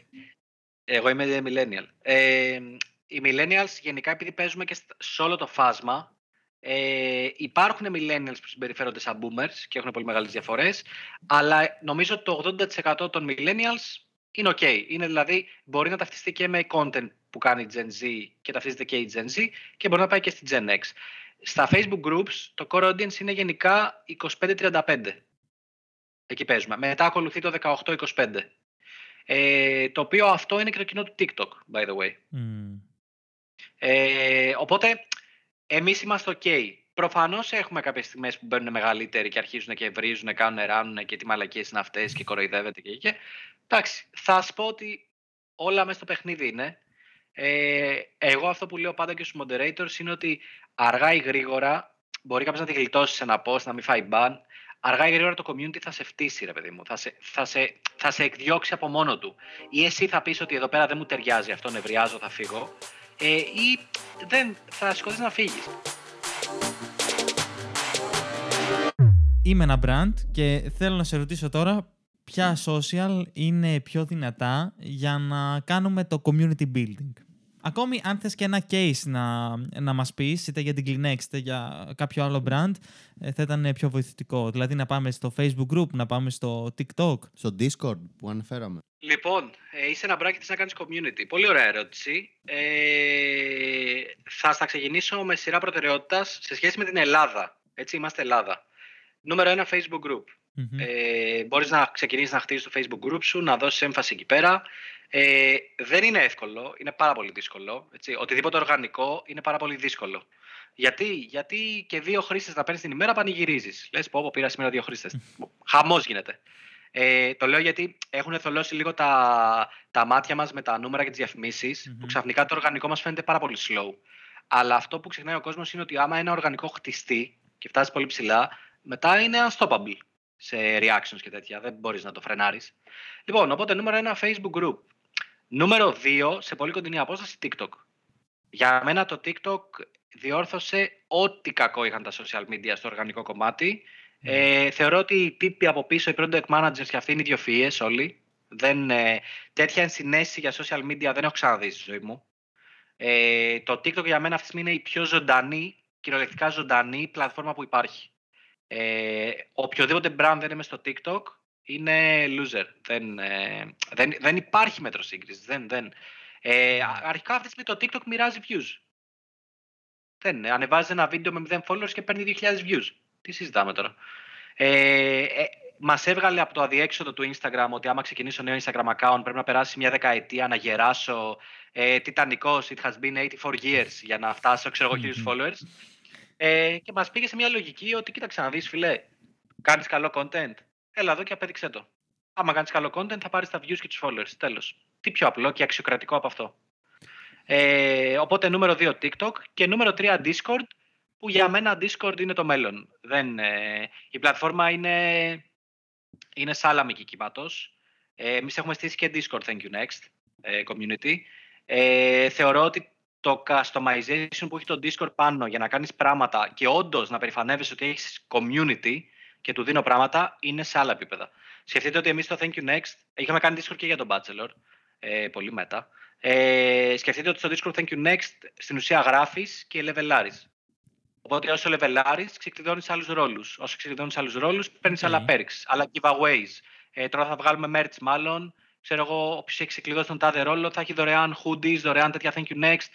εγώ είμαι millennial. Ε, οι millennials γενικά επειδή παίζουμε και σε όλο το φάσμα, ε, υπάρχουν millennials που συμπεριφέρονται σαν boomers και έχουν πολύ μεγάλες διαφορές, αλλά νομίζω ότι το 80% των millennials είναι ok. Είναι δηλαδή, μπορεί να ταυτιστεί και με content που κάνει η Gen Z και ταυτίζεται και η Gen Z και μπορεί να πάει και στη Gen X. Στα Facebook groups το core audience είναι γενικά 25-35. Εκεί παίζουμε. Μετά ακολουθεί το 18-25. Ε, το οποίο αυτό είναι και το κοινό του TikTok, by the way. Mm. Ε, οπότε, εμείς είμαστε ok. Προφανώς έχουμε κάποιες στιγμές που μπαίνουν μεγαλύτεροι και αρχίζουν και βρίζουν, κάνουν, ράνουν και τι μαλακίες είναι αυτές και κοροϊδεύεται και, και. Εντάξει, θα σου πω ότι όλα μέσα στο παιχνίδι είναι. Ε, εγώ αυτό που λέω πάντα και στους moderators είναι ότι αργά ή γρήγορα μπορεί κάποιος να τη γλιτώσει σε ένα post, να μην φάει ban. Αργά ή γρήγορα το community θα σε φτύσει, ρε παιδί μου. Θα σε, θα, σε, θα σε εκδιώξει από μόνο του. Ή εσύ θα πεις ότι εδώ πέρα δεν μου ταιριάζει αυτό, νευριάζω, θα φύγω. Ε, ή δεν, θα σηκωθείς να φύγεις. Είμαι ένα brand και θέλω να σε ρωτήσω τώρα ποια social είναι πιο δυνατά για να κάνουμε το community building. Ακόμη αν θες και ένα case να, να μας πεις, είτε για την Kleenex είτε για κάποιο άλλο brand, ε, θα ήταν πιο βοηθητικό. Δηλαδή να πάμε στο Facebook group, να πάμε στο TikTok. Στο Discord που αναφέραμε. Λοιπόν, ε, είσαι ένα μπράκι να κάνεις community. Πολύ ωραία ερώτηση. Ε, θα στα ξεκινήσω με σειρά προτεραιότητας σε σχέση με την Ελλάδα. Έτσι, είμαστε Ελλάδα. Νούμερο ένα, Facebook group. Mm-hmm. Ε, μπορείς να ξεκινήσεις να χτίσεις το Facebook group σου, να δώσεις έμφαση εκεί πέρα. Ε, δεν είναι εύκολο, είναι πάρα πολύ δύσκολο. Έτσι. Οτιδήποτε οργανικό είναι πάρα πολύ δύσκολο. Γιατί, Γιατί και δύο χρήστες να παίρνεις την ημέρα πανηγυρίζεις. Λες, πω, πω, πήρα σήμερα δύο χρήστες. Χαμός γίνεται. Ε, το λέω γιατί έχουν θολώσει λίγο τα, τα μάτια μας με τα νούμερα και τις διαφημισει που ξαφνικά το οργανικό μας φαίνεται πάρα πολύ slow. Αλλά αυτό που ξεχνάει ο κόσμος είναι ότι άμα ένα οργανικό χτιστεί και φτάσει πολύ ψηλά, μετά είναι unstoppable σε reactions και τέτοια. Δεν μπορείς να το φρενάρεις. Λοιπόν, οπότε νούμερο ένα Facebook group. Νούμερο 2, σε πολύ κοντινή απόσταση, TikTok. Για μένα το TikTok διόρθωσε ό,τι κακό είχαν τα social media στο οργανικό κομμάτι. Ε, θεωρώ ότι οι τύποι από πίσω, οι product managers και αυτοί είναι ιδιοφυΐες όλοι. Δεν, ε, τέτοια ενσυναίσθηση για social media δεν έχω ξαναδεί στη ζωή μου. Ε, το TikTok για μένα αυτή τη στιγμή είναι η πιο ζωντανή, κυριολεκτικά ζωντανή πλατφόρμα που υπάρχει. Ε, οποιοδήποτε brand δεν είναι στο TikTok είναι loser. Δεν, ε, δεν, δεν υπάρχει μέτρο σύγκρισης. Δεν, δεν. Ε, αρχικά αυτή τη στιγμή το TikTok μοιράζει views. Δεν, ανεβάζει ένα βίντεο με 0 followers και παίρνει 2.000 views. Τι συζητάμε τώρα. Ε, ε, Μας έβγαλε από το αδιέξοδο του Instagram ότι άμα ξεκινήσω νέο Instagram account πρέπει να περάσει μια δεκαετία να γεράσω. Ε, Τιτανικό, it has been 84 years για να φτάσω, ξέρω εγώ, followers. Ε, και μας πήγε σε μια λογική ότι κοίταξε να δεις, φιλέ, κάνεις καλό content. Έλα εδώ και απέδειξε το. Άμα κάνεις καλό content, θα πάρεις τα views και τους followers. Τέλος. Τι πιο απλό και αξιοκρατικό από αυτό. Ε, οπότε νούμερο 2 TikTok και νούμερο 3 Discord που για μένα Discord είναι το μέλλον. Δεν, ε, η πλατφόρμα είναι, είναι σάλαμη κύματος. Ε, εμείς έχουμε στήσει και Discord Thank You Next ε, community. Ε, θεωρώ ότι το customization που έχει το Discord πάνω για να κάνεις πράγματα και όντως να περηφανεύεσαι ότι έχεις community και του δίνω πράγματα είναι σε άλλα επίπεδα. Σκεφτείτε ότι εμείς στο Thank You Next είχαμε κάνει Discord και για τον Bachelor, ε, πολύ μετά. Ε, σκεφτείτε ότι στο Discord Thank You Next στην ουσία γράφεις και λεβελάρεις. Οπότε όσο λεβελάρεις ξεκλειδώνεις άλλους ρόλους. Όσο ξεκλειδώνεις άλλους ρόλους παίρνεις άλλα perks, άλλα giveaways. Ε, τώρα θα βγάλουμε merch μάλλον. Ξέρω εγώ, όποιος έχει ξεκλειδώσει τον τάδε ρόλο θα έχει δωρεάν hoodies, δωρεάν τέτοια Thank You Next.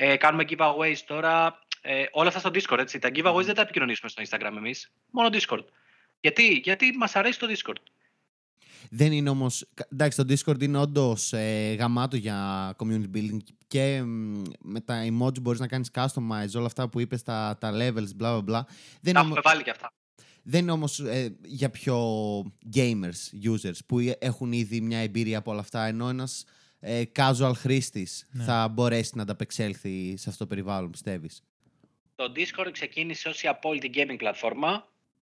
Ε, κάνουμε giveaways τώρα. Ε, όλα αυτά στο Discord, έτσι. Τα giveaways δεν τα επικοινωνήσουμε στο Instagram εμείς. Μόνο Discord. Γιατί, γιατί μας αρέσει το Discord. Δεν είναι όμως... Εντάξει, το Discord είναι όντως ε, γαμάτο για community building και με τα emoji μπορείς να κάνεις customize όλα αυτά που είπες, τα, τα levels, bla bla bla. Δεν τα έχουμε βάλει και αυτά. Δεν είναι όμως ε, για πιο gamers, users, που έχουν ήδη μια εμπειρία από όλα αυτά, ενώ ένας ε, casual χρήστης ναι. θα μπορέσει να ανταπεξέλθει σε αυτό το περιβάλλον, πιστεύεις; Το Discord ξεκίνησε ως η απόλυτη gaming πλατφόρμα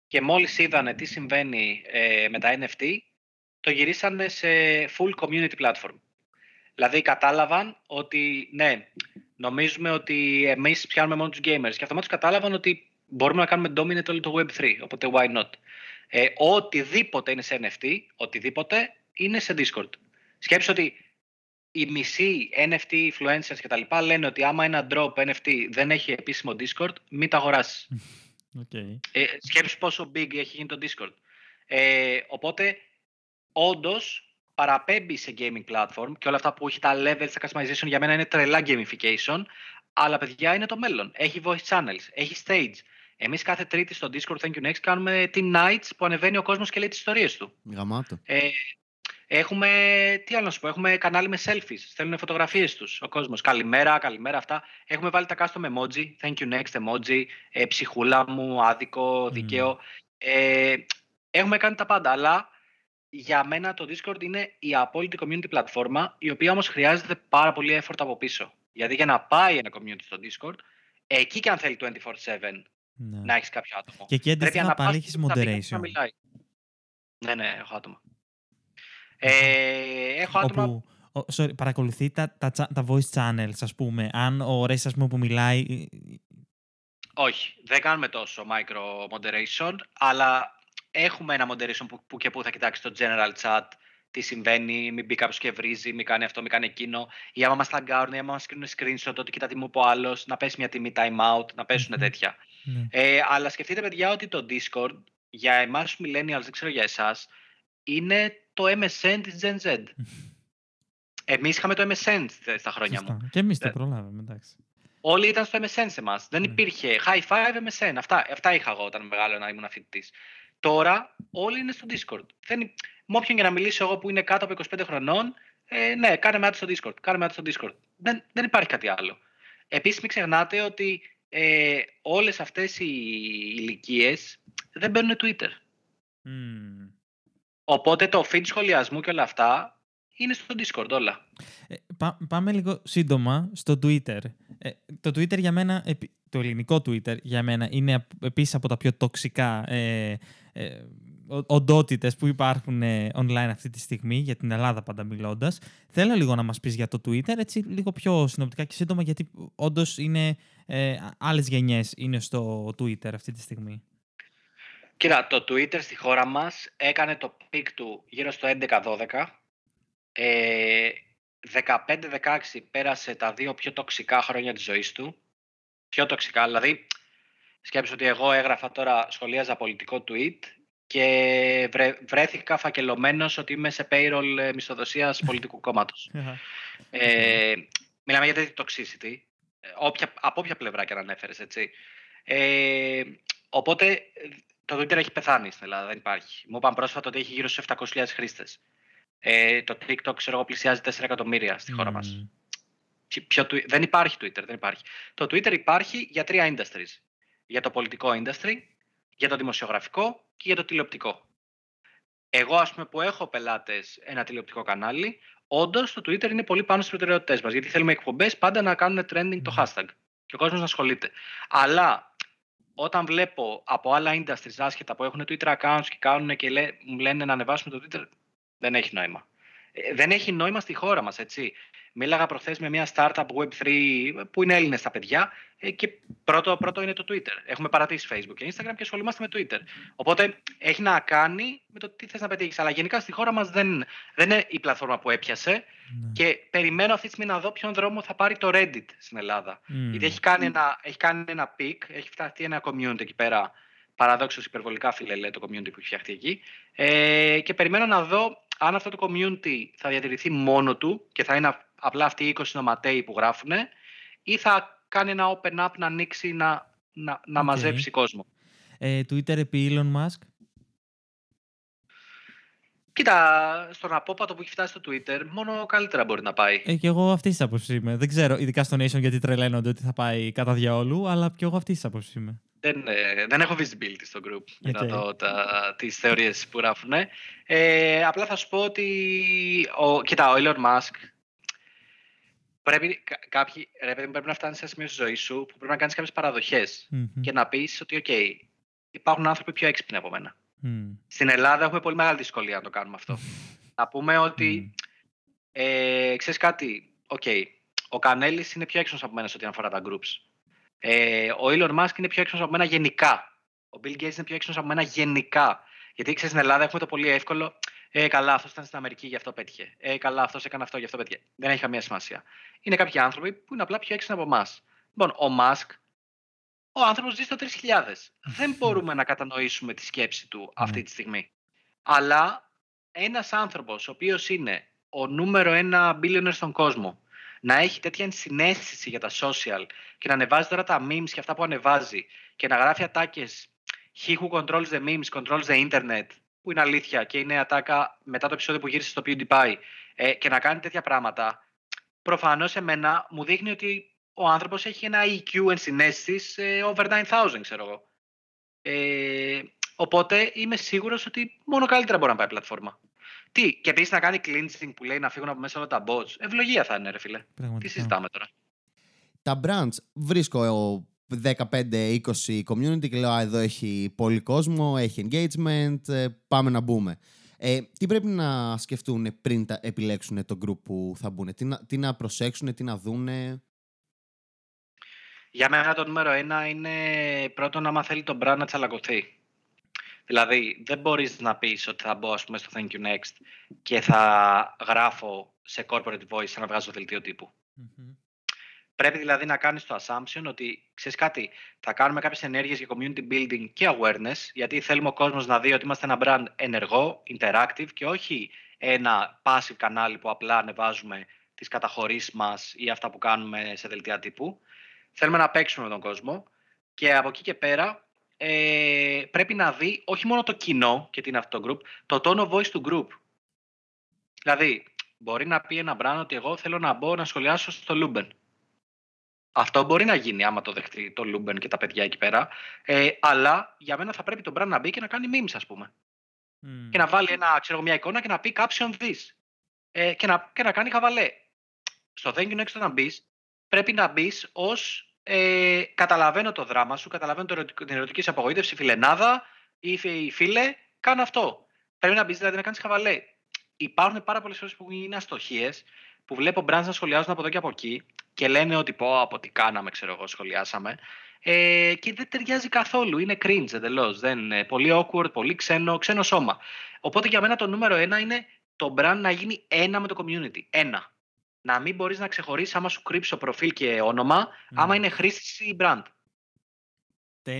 και μόλις είδανε τι συμβαίνει ε, με τα NFT, το γυρίσανε σε full community platform. Δηλαδή κατάλαβαν ότι ναι, νομίζουμε ότι εμείς πιάνουμε μόνο τους gamers και αυτομάτως κατάλαβαν ότι μπορούμε να κάνουμε dominate όλο το Web3, οπότε why not. Ε, οτιδήποτε είναι σε NFT, οτιδήποτε είναι σε Discord. Σκέψου ότι οι μισοί NFT influencers και τα λοιπά λένε ότι άμα ένα drop NFT δεν έχει επίσημο Discord, μην τα αγοράσεις. Okay. Ε, σκέψου πόσο big έχει γίνει το Discord. Ε, οπότε, όντως, παραπέμπει σε gaming platform και όλα αυτά που έχει τα levels, τα customization για μένα είναι τρελά gamification. Αλλά παιδιά είναι το μέλλον. Έχει voice channels, έχει stage. Εμείς κάθε Τρίτη στο Discord Thank you Next κάνουμε την nights που ανεβαίνει ο κόσμος και λέει τις ιστορίες του. Γαμάτο. Ε, έχουμε, τι άλλο να σου πω, έχουμε κανάλι με selfies. Στέλνουν φωτογραφίες τους ο κόσμος. Καλημέρα, καλημέρα αυτά. Έχουμε βάλει τα custom emoji. Thank you next emoji. Ε, ψυχούλα μου, άδικο, δίκαιο. Ε, έχουμε κάνει τα πάντα. Αλλά για μένα το Discord είναι η απόλυτη community πλατφόρμα, η οποία όμως χρειάζεται πάρα πολύ effort από πίσω. Γιατί για να πάει ένα community στο Discord, εκεί και αν θέλει 24-7 Ναι. να έχεις κάποιο άτομο. Και εκεί Πρέπει αντίστοιχα να πάλι πας έχεις που θα δει κανείς να moderation. μιλάει. Ναι, ναι, έχω άτομα. Ε, έχω άτομα. Όπου ο- sorry, παρακολουθεί τα, τα, cha- τα voice channels, ας πούμε. Αν ο Ρες, ας πούμε, που μιλάει... ε, Όχι, δεν κάνουμε τόσο micro moderation, αλλά έχουμε ένα moderation που, που και που θα κοιτάξει το general chat τι συμβαίνει, μην μπει κάποιος και βρίζει, μην κάνει αυτό, μην κάνει εκείνο. Ή άμα μας ταγκάρουν, ή άμα μας κρίνουν screenshot, ότι κοιτά τι μου είπε ο άλλος, να πέσει μια τιμή time out, να πέσουν Μμμ. τέτοια. ναι. Ε, αλλά σκεφτείτε, παιδιά, ότι το Discord για εμάς του millennials, δεν ξέρω για εσάς, είναι το MSN της Gen Z. Εμείς είχαμε το MSN st- στα χρόνια μου. Σωστά. Και εμείς το Ε, προλάβαμε, εντάξει. Όλοι ήταν στο MSN σε εμά. Δεν Ναι. υπήρχε high five MSN. Αυτά, αυτά είχα εγώ όταν μεγάλο να ήμουν φοιτητή. Τώρα όλοι είναι στο Discord. Δεν, υ- με όποιον και να μιλήσω εγώ που είναι κάτω από 25 χρονών, ε, ναι, κάνε με στο Discord. Κάνε με στο Discord. Δεν, δεν υπάρχει κάτι άλλο. Επίσης, μην ξεχνάτε ότι ε, όλες αυτές οι ηλικίες δεν μπαίνουν Twitter. Μμμ. Οπότε το feed σχολιασμού και όλα αυτά είναι στο Discord όλα. Ε, πά- πάμε λίγο σύντομα στο Twitter. Ε, το Twitter για μένα, επί- το ελληνικό Twitter για μένα είναι απ- επίσης από τα πιο τοξικά ε, ε, ο- οντότητες που υπάρχουν ε, online αυτή τη στιγμή, για την Ελλάδα πάντα μιλώντας. Θέλω λίγο να μας πεις για το Twitter, έτσι λίγο πιο συνοπτικά και σύντομα, γιατί όντως είναι ε, άλλες γενιές είναι στο Twitter αυτή τη στιγμή. Κοίτα, το Twitter στη χώρα μας έκανε το peak του γύρω στο 11-12. Ε, 15-16 πέρασε τα δύο πιο τοξικά χρόνια της ζωής του. Πιο τοξικά, δηλαδή σκέψου ότι εγώ έγραφα τώρα, σχολίαζα πολιτικό tweet και βρε, βρέθηκα φακελωμένος ότι είμαι σε payroll ε, μισθοδοσίας πολιτικού κόμματος. Ε, μιλάμε για τέτοιο toxicity, ε, όποια, από όποια πλευρά και αν ανέφερες, έτσι. Ε, οπότε ε, το Twitter έχει πεθάνει στην Ελλάδα, δεν υπάρχει. Μου είπαν πρόσφατα ότι έχει γύρω στους 700.000 χρήστες. Ε, το TikTok, ξέρω εγώ, πλησιάζει 4 εκατομμύρια στη χώρα μας. Μμμ. Ποιο- ποιο twi- δεν υπάρχει Twitter, δεν υπάρχει. Το Twitter υπάρχει για τρία industries. Για το πολιτικό industry, για το δημοσιογραφικό και για το τηλεοπτικό. Εγώ, ας πούμε, που έχω πελάτες ένα τηλεοπτικό κανάλι, όντως το Twitter είναι πολύ πάνω στις προτεραιότητες μας, γιατί θέλουμε εκπομπές πάντα να κάνουν trending το Μμμ. hashtag και ο κόσμος να ασχολείται. Αλλά όταν βλέπω από άλλα industries άσχετα που έχουν Twitter accounts και κάνουν και λέ, μου λένε να ανεβάσουμε το Twitter, δεν έχει νόημα. Ε, δεν έχει νόημα στη χώρα μας, έτσι. Μίλαγα προχθές με μια startup Web3 που είναι Έλληνες τα παιδιά ε, και πρώτο, πρώτο είναι το Twitter. Έχουμε παρατήσει Facebook και Instagram και ασχολούμαστε με Twitter. Οπότε έχει να κάνει με το τι θες να πετύχεις. Αλλά γενικά στη χώρα μας δεν, δεν είναι η πλατφόρμα που έπιασε Ναι. και περιμένω αυτή τη στιγμή να δω ποιον δρόμο θα πάρει το Reddit στην Ελλάδα. Μμμ. Γιατί έχει κάνει, ένα, έχει κάνει ένα peak, έχει φτιαχτεί ένα community εκεί πέρα. Παραδόξως υπερβολικά φιλελέ το community που έχει φτιαχτεί εκεί. Ε, και περιμένω να δω αν αυτό το community θα διατηρηθεί μόνο του και θα είναι α- απλά αυτοί οι 20 νοματέοι που γράφουν ή θα κάνει ένα open up να ανοίξει να, να, να Οκ. μαζέψει κόσμο. Ε, Twitter επί Elon Musk; Κοίτα, στον απόπατο που έχει φτάσει στο Twitter, μόνο καλύτερα μπορεί να πάει. Ε, και εγώ αυτής της άποψης είμαι. Δεν ξέρω, ειδικά στο Nation γιατί τρελαίνονται ότι θα πάει κατά διαόλου, αλλά και εγώ αυτής της άποψης είμαι. Δεν, ε, δεν έχω visibility στο group για να Οκ. δω τα, τις θεωρίες που γράφουν. Ε, απλά θα σου πω ότι ο, κοίτα, ο Elon Musk πρέπει, κα- κάποιοι, ρε παιδί μου, πρέπει να φτάνεις σε ένα σημείο στη ζωή σου που πρέπει να κάνεις κάποιες παραδοχές Μμμ. και να πεις ότι οκ, υπάρχουν άνθρωποι πιο έξυπνοι από μένα. Μμ. Στην Ελλάδα έχουμε πολύ μεγάλη δυσκολία να το κάνουμε αυτό. να πούμε ότι Μμ. ε, ξέρεις κάτι, οκ, ο Κανέλης είναι πιο έξυπνος από μένα σε ό,τι αφορά τα groups. Ε, ο Elon Musk είναι πιο έξυπνος από μένα γενικά. Ο Bill Gates είναι πιο έξυπνος από μένα γενικά. Γιατί ξέρεις, στην Ελλάδα έχουμε το πολύ εύκολο. Ε, καλά, αυτός ήταν στην Αμερική, γι' αυτό πέτυχε. Ε, καλά, αυτός έκανε αυτό, γι' αυτό πέτυχε. Δεν έχει καμία σημασία. Είναι κάποιοι άνθρωποι που είναι απλά πιο έξυπνοι από εμάς. Λοιπόν, ο Musk, ο άνθρωπος ζει στο 3000. Δεν μπορούμε να κατανοήσουμε τη σκέψη του αυτή Ναι. τη στιγμή. Αλλά ένας άνθρωπος ο οποίος είναι ο νούμερο ένα billionaire στον κόσμο να έχει τέτοια ενσυναίσθηση για τα social και να ανεβάζει τώρα τα memes και αυτά που ανεβάζει και να γράφει ατάκες he who controls the memes controls the internet που είναι αλήθεια και είναι ατάκα μετά το επεισόδιο που γύρισε στο PewDiePie ε, και να κάνει τέτοια πράγματα προφανώς εμένα μου δείχνει ότι ο άνθρωπος έχει ένα EQ ενσυναίσθησης ε, over 9000 ξέρω εγώ. Ε, οπότε είμαι σίγουρος ότι μόνο καλύτερα μπορεί να πάει η πλατφόρμα. Τι, και επίσης να κάνει cleansing που λέει να φύγουν από μέσα όλα τα bots. Ευλογία θα είναι, ρε φίλε. Τι συζητάμε τώρα; Τα brands βρίσκω 15-20 community και λέω Α, εδώ έχει πολύ κόσμο, έχει engagement, ε, πάμε να μπούμε. Ε, τι πρέπει να σκεφτούν πριν τα επιλέξουν το group που θα μπουν, τι να, τι να προσέξουν, τι να δούνε; Για μένα το νούμερο ένα είναι πρώτον άμα θέλει το brand να τσαλακωθεί. Δηλαδή, δεν μπορείς να πεις ότι θα μπω ας πούμε, στο Thank You Next και θα γράφω σε corporate voice σαν να βγάζω δελτίο Πρέπει δηλαδή να κάνεις το assumption ότι, ξέρεις κάτι, θα κάνουμε κάποιες ενέργειες για community building και awareness, γιατί θέλουμε ο κόσμος να δει ότι είμαστε ένα brand ενεργό, interactive και όχι ένα passive κανάλι που απλά ανεβάζουμε τις καταχωρήσεις μας ή αυτά που κάνουμε σε δελτία τύπου. Θέλουμε να παίξουμε με τον κόσμο και από εκεί και πέρα ε, πρέπει να δει όχι μόνο το κοινό και τι είναι αυτό το group, το tone of voice του group. Δηλαδή, μπορεί να πει ένα brand ότι εγώ θέλω να μπω να σχολιάσω στο Luben. Αυτό μπορεί να γίνει άμα το δεχτεί το Luben και τα παιδιά εκεί πέρα. Ε, αλλά για μένα θα πρέπει το brand να μπει και να κάνει memes, ας πούμε. Και να βάλει ένα, ξέρω, μια εικόνα και να πει caption this. Ε, και, να, και να κάνει χαβαλέ. Στο Thank you next να μπεις, πρέπει να μπεις ως ε, καταλαβαίνω το δράμα σου, καταλαβαίνω το την ερωτική σου απογοήτευση, φιλενάδα ή φίλε, κάνω αυτό. Πρέπει να μπεις δηλαδή να κάνεις χαβαλέ. Υπάρχουν πάρα πολλές φορές που είναι αστοχίες, που βλέπω brands να σχολιάζουν από εδώ και από εκεί και λένε ότι πω από τι κάναμε, ξέρω εγώ, σχολιάσαμε. Ε, και δεν ταιριάζει καθόλου. Είναι cringe εντελώς. Δεν είναι πολύ awkward, πολύ ξένο, ξένο σώμα. Οπότε για μένα το νούμερο ένα είναι το brand να γίνει ένα με το community. Ένα να μην μπορείς να ξεχωρίσεις άμα σου κρύψει το προφίλ και όνομα, άμα είναι χρήστη ή brand.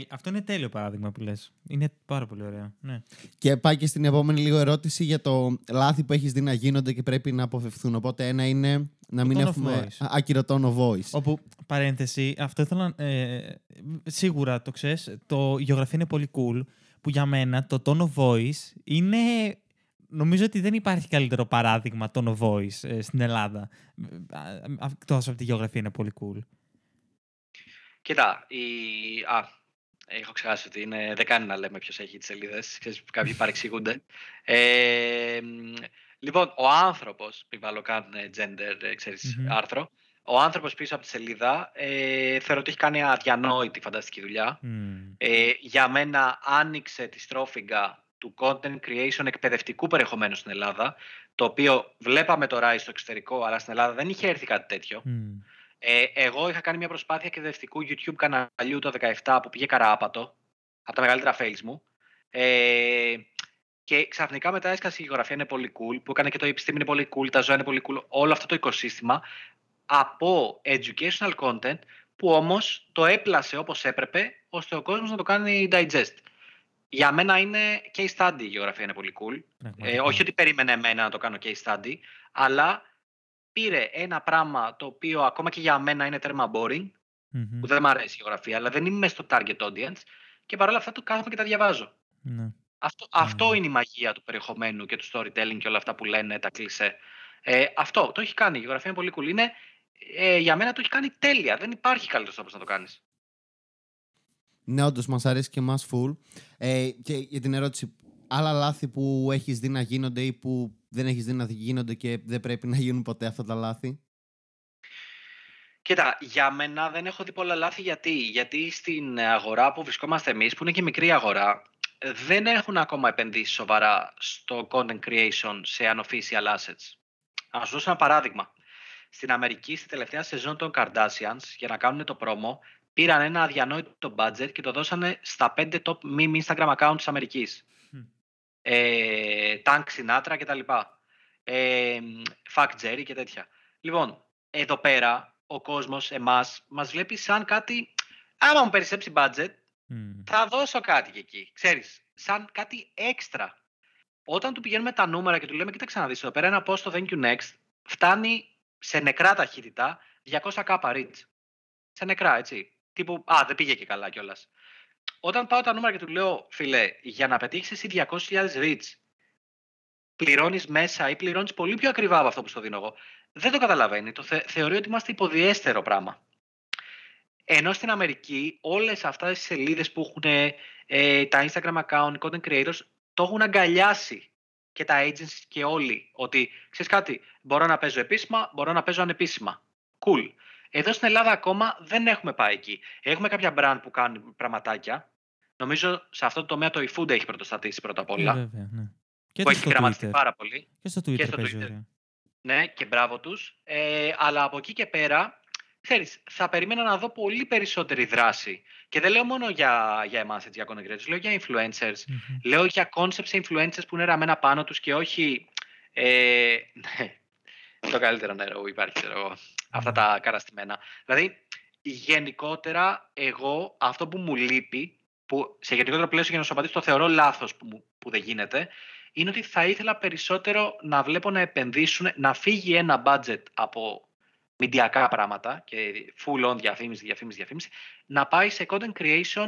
Αυτό είναι τέλειο παράδειγμα που λες. Είναι πάρα πολύ ωραίο. Ναι. Και πάει και στην επόμενη λίγο ερώτηση για το λάθη που έχεις δει να γίνονται και πρέπει να αποφευθούν. Οπότε ένα είναι να μην έχουμε άκυρο τόνο voice. Όπου, παρένθεση, αυτό ήθελα ε, σίγουρα το ξέρεις, το η γεωγραφία είναι πολύ cool, που για μένα το tone voice είναι νομίζω ότι δεν υπάρχει καλύτερο παράδειγμα των Voice ε, στην Ελλάδα. Αυτό από τη γεωγραφία είναι πολύ cool. Κοίτα, η... Α, έχω ξεχάσει ότι είναι... δεν κάνει να λέμε ποιος έχει τις σελίδες. Κάποιοι παρεξηγούνται. Ε, λοιπόν, ο άνθρωπος, βάλω καν gender, ε, ξερεις άρθρο, ο άνθρωπος πίσω από τη σελίδα ε, θεωρώ ότι έχει κάνει αδιανόητη φανταστική δουλειά. Ε, για μένα άνοιξε τη στρόφιγγα του content creation εκπαιδευτικού περιεχομένου στην Ελλάδα, το οποίο βλέπαμε τώρα στο εξωτερικό, αλλά στην Ελλάδα δεν είχε έρθει κάτι τέτοιο. Ε, εγώ είχα κάνει μια προσπάθεια εκπαιδευτικού YouTube καναλιού το 2017 που πήγε καράπατο, από τα μεγαλύτερα fails μου. Ε, και ξαφνικά μετά έσκασε η γεωγραφία είναι πολύ cool, που έκανε και το επιστήμη είναι πολύ cool, τα ζώα είναι πολύ cool, όλο αυτό το οικοσύστημα από educational content που όμως το έπλασε όπως έπρεπε ώστε ο κόσμος να το κάνει digest για μένα είναι case study η γεωγραφία είναι πολύ cool. Ε, όχι ότι περίμενε εμένα να το κάνω case study, αλλά πήρε ένα πράγμα το οποίο ακόμα και για μένα είναι τέρμα boring, που δεν μου αρέσει η γεωγραφία, αλλά δεν είμαι στο target audience και παρόλα αυτά το κάθομαι και τα διαβάζω. Ναι. Αυτό, αυτό είναι η μαγεία του περιεχομένου και του storytelling και όλα αυτά που λένε τα κλισέ. Ε, αυτό το έχει κάνει. Η γεωγραφία είναι πολύ cool. Είναι, ε, για μένα το έχει κάνει τέλεια. Δεν υπάρχει καλύτερος τρόπος να το κάνεις. Ναι, όντως μας αρέσει και εμάς full. Ε, και για την ερώτηση, άλλα λάθη που έχεις δει να γίνονται ή που δεν έχεις δει να γίνονται και δεν πρέπει να γίνουν ποτέ αυτά τα λάθη; Κοίτα, για μένα δεν έχω δει πολλά λάθη γιατί. Γιατί στην αγορά που βρισκόμαστε εμείς, που είναι και μικρή αγορά, δεν έχουν ακόμα επενδύσει σοβαρά στο content creation σε unofficial assets. Να σου δώσω ένα παράδειγμα. Στην Αμερική, στη τελευταία σεζόν των Kardashians, για να κάνουν το πρόμο, πήραν ένα αδιανόητο budget και το δώσανε στα πέντε top meme Instagram account της Αμερικής. Mm. Ε, Tank Sinatra και τα λοιπά. Ε, Fuck Jerry και τέτοια. Λοιπόν, εδώ πέρα ο κόσμος, εμάς, μας βλέπει σαν κάτι... Άμα μου περισσέψει budget, θα δώσω κάτι και εκεί. Ξέρεις, σαν κάτι έξτρα. όταν του πηγαίνουμε τα νούμερα και του λέμε, κοίταξε να δεις, εδώ πέρα ένα post στο Thank you next φτάνει σε νεκρά ταχύτητα 200k reach. Σε νεκρά, έτσι. Τύπου, α, δεν πήγε και καλά κιόλας. Όταν πάω τα νούμερα και του λέω, φίλε, για να πετύχεις εσύ 200.000 reach, πληρώνεις μέσα ή πληρώνεις πολύ πιο ακριβά από αυτό που στο δίνω εγώ. Δεν το καταλαβαίνει. Το θε, θεωρεί ότι είμαστε υποδιέστερο πράγμα. Ενώ στην Αμερική όλες αυτά τις σελίδες που έχουν ε, τα Instagram account, οι content creators, το έχουν αγκαλιάσει και τα agencies και όλοι. Ότι, ξέρεις κάτι, μπορώ να παίζω επίσημα, μπορώ να παίζω ανεπίσημα. Cool. Εδώ στην Ελλάδα ακόμα δεν έχουμε πάει εκεί. Έχουμε κάποια brand που κάνουν πραγματάκια. Νομίζω σε αυτό το τομέα το eFood έχει πρωτοστατήσει πρώτα απ' όλα. Ε, βέβαια, ναι. Και που το έχει στο γραμματιστεί Twitter. πάρα πολύ. Και στο Twitter και στο παίζει Twitter. ωραία. Ναι, και μπράβο τους. Ε, αλλά από εκεί και πέρα, ξέρεις, θα περίμενα να δω πολύ περισσότερη δράση. Και δεν λέω μόνο για, για εμάς, έτσι, για content creators, λέω για influencers. Μμμ. Λέω για concepts influencers που είναι ραμμένα πάνω τους και όχι... Ε, ναι, το καλύτερο νερό που υπάρχει, ξέρω εγώ. Αυτά τα καραστημένα. Δηλαδή, γενικότερα, εγώ αυτό που μου λείπει, που σε γενικότερο πλαίσιο για να σου απαντήσω το θεωρώ λάθος που, μου- που δεν γίνεται, είναι ότι θα ήθελα περισσότερο να βλέπω να επενδύσουν, να φύγει ένα budget από μηντιακά πράγματα και full on διαφήμιση, διαφήμιση, διαφήμιση, να πάει σε content creation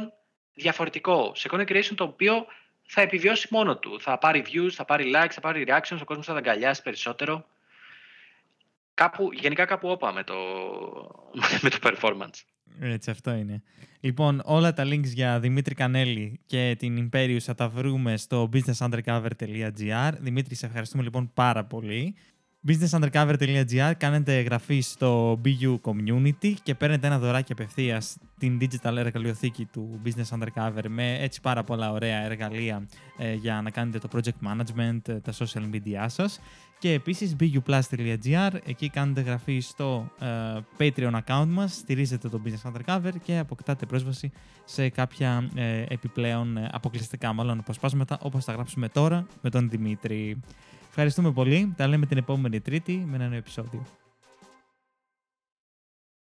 διαφορετικό. Σε content creation το οποίο θα επιβιώσει μόνο του. Θα πάρει views, θα πάρει likes, θα πάρει reactions, ο κόσμος θα τα αγκαλιάσει περισσότερο. Κάπου, γενικά κάπου όπα με το, με το performance. Έτσι, αυτό είναι. Λοιπόν, όλα τα links για Δημήτρη Κανέλη και την Imperius θα τα βρούμε στο businessundercover.gr. Δημήτρη, σε ευχαριστούμε λοιπόν πάρα πολύ. businessundercover.gr κάνετε εγγραφή στο BU Community και παίρνετε ένα δωράκι απευθείας την digital εργαλειοθήκη του Business Undercover με έτσι πάρα πολλά ωραία εργαλεία ε, για να κάνετε το project management, ε, τα social media σας και επίσης buplus.gr, εκεί κάνετε εγγραφή στο ε, Patreon account μας, στηρίζετε το Business Undercover και αποκτάτε πρόσβαση σε κάποια ε, επιπλέον ε, αποκλειστικά μάλλον αποσπάσματα όπως θα γράψουμε τώρα με τον Δημήτρη. Ευχαριστούμε πολύ. Τα λέμε την επόμενη Τρίτη με ένα νέο επεισόδιο.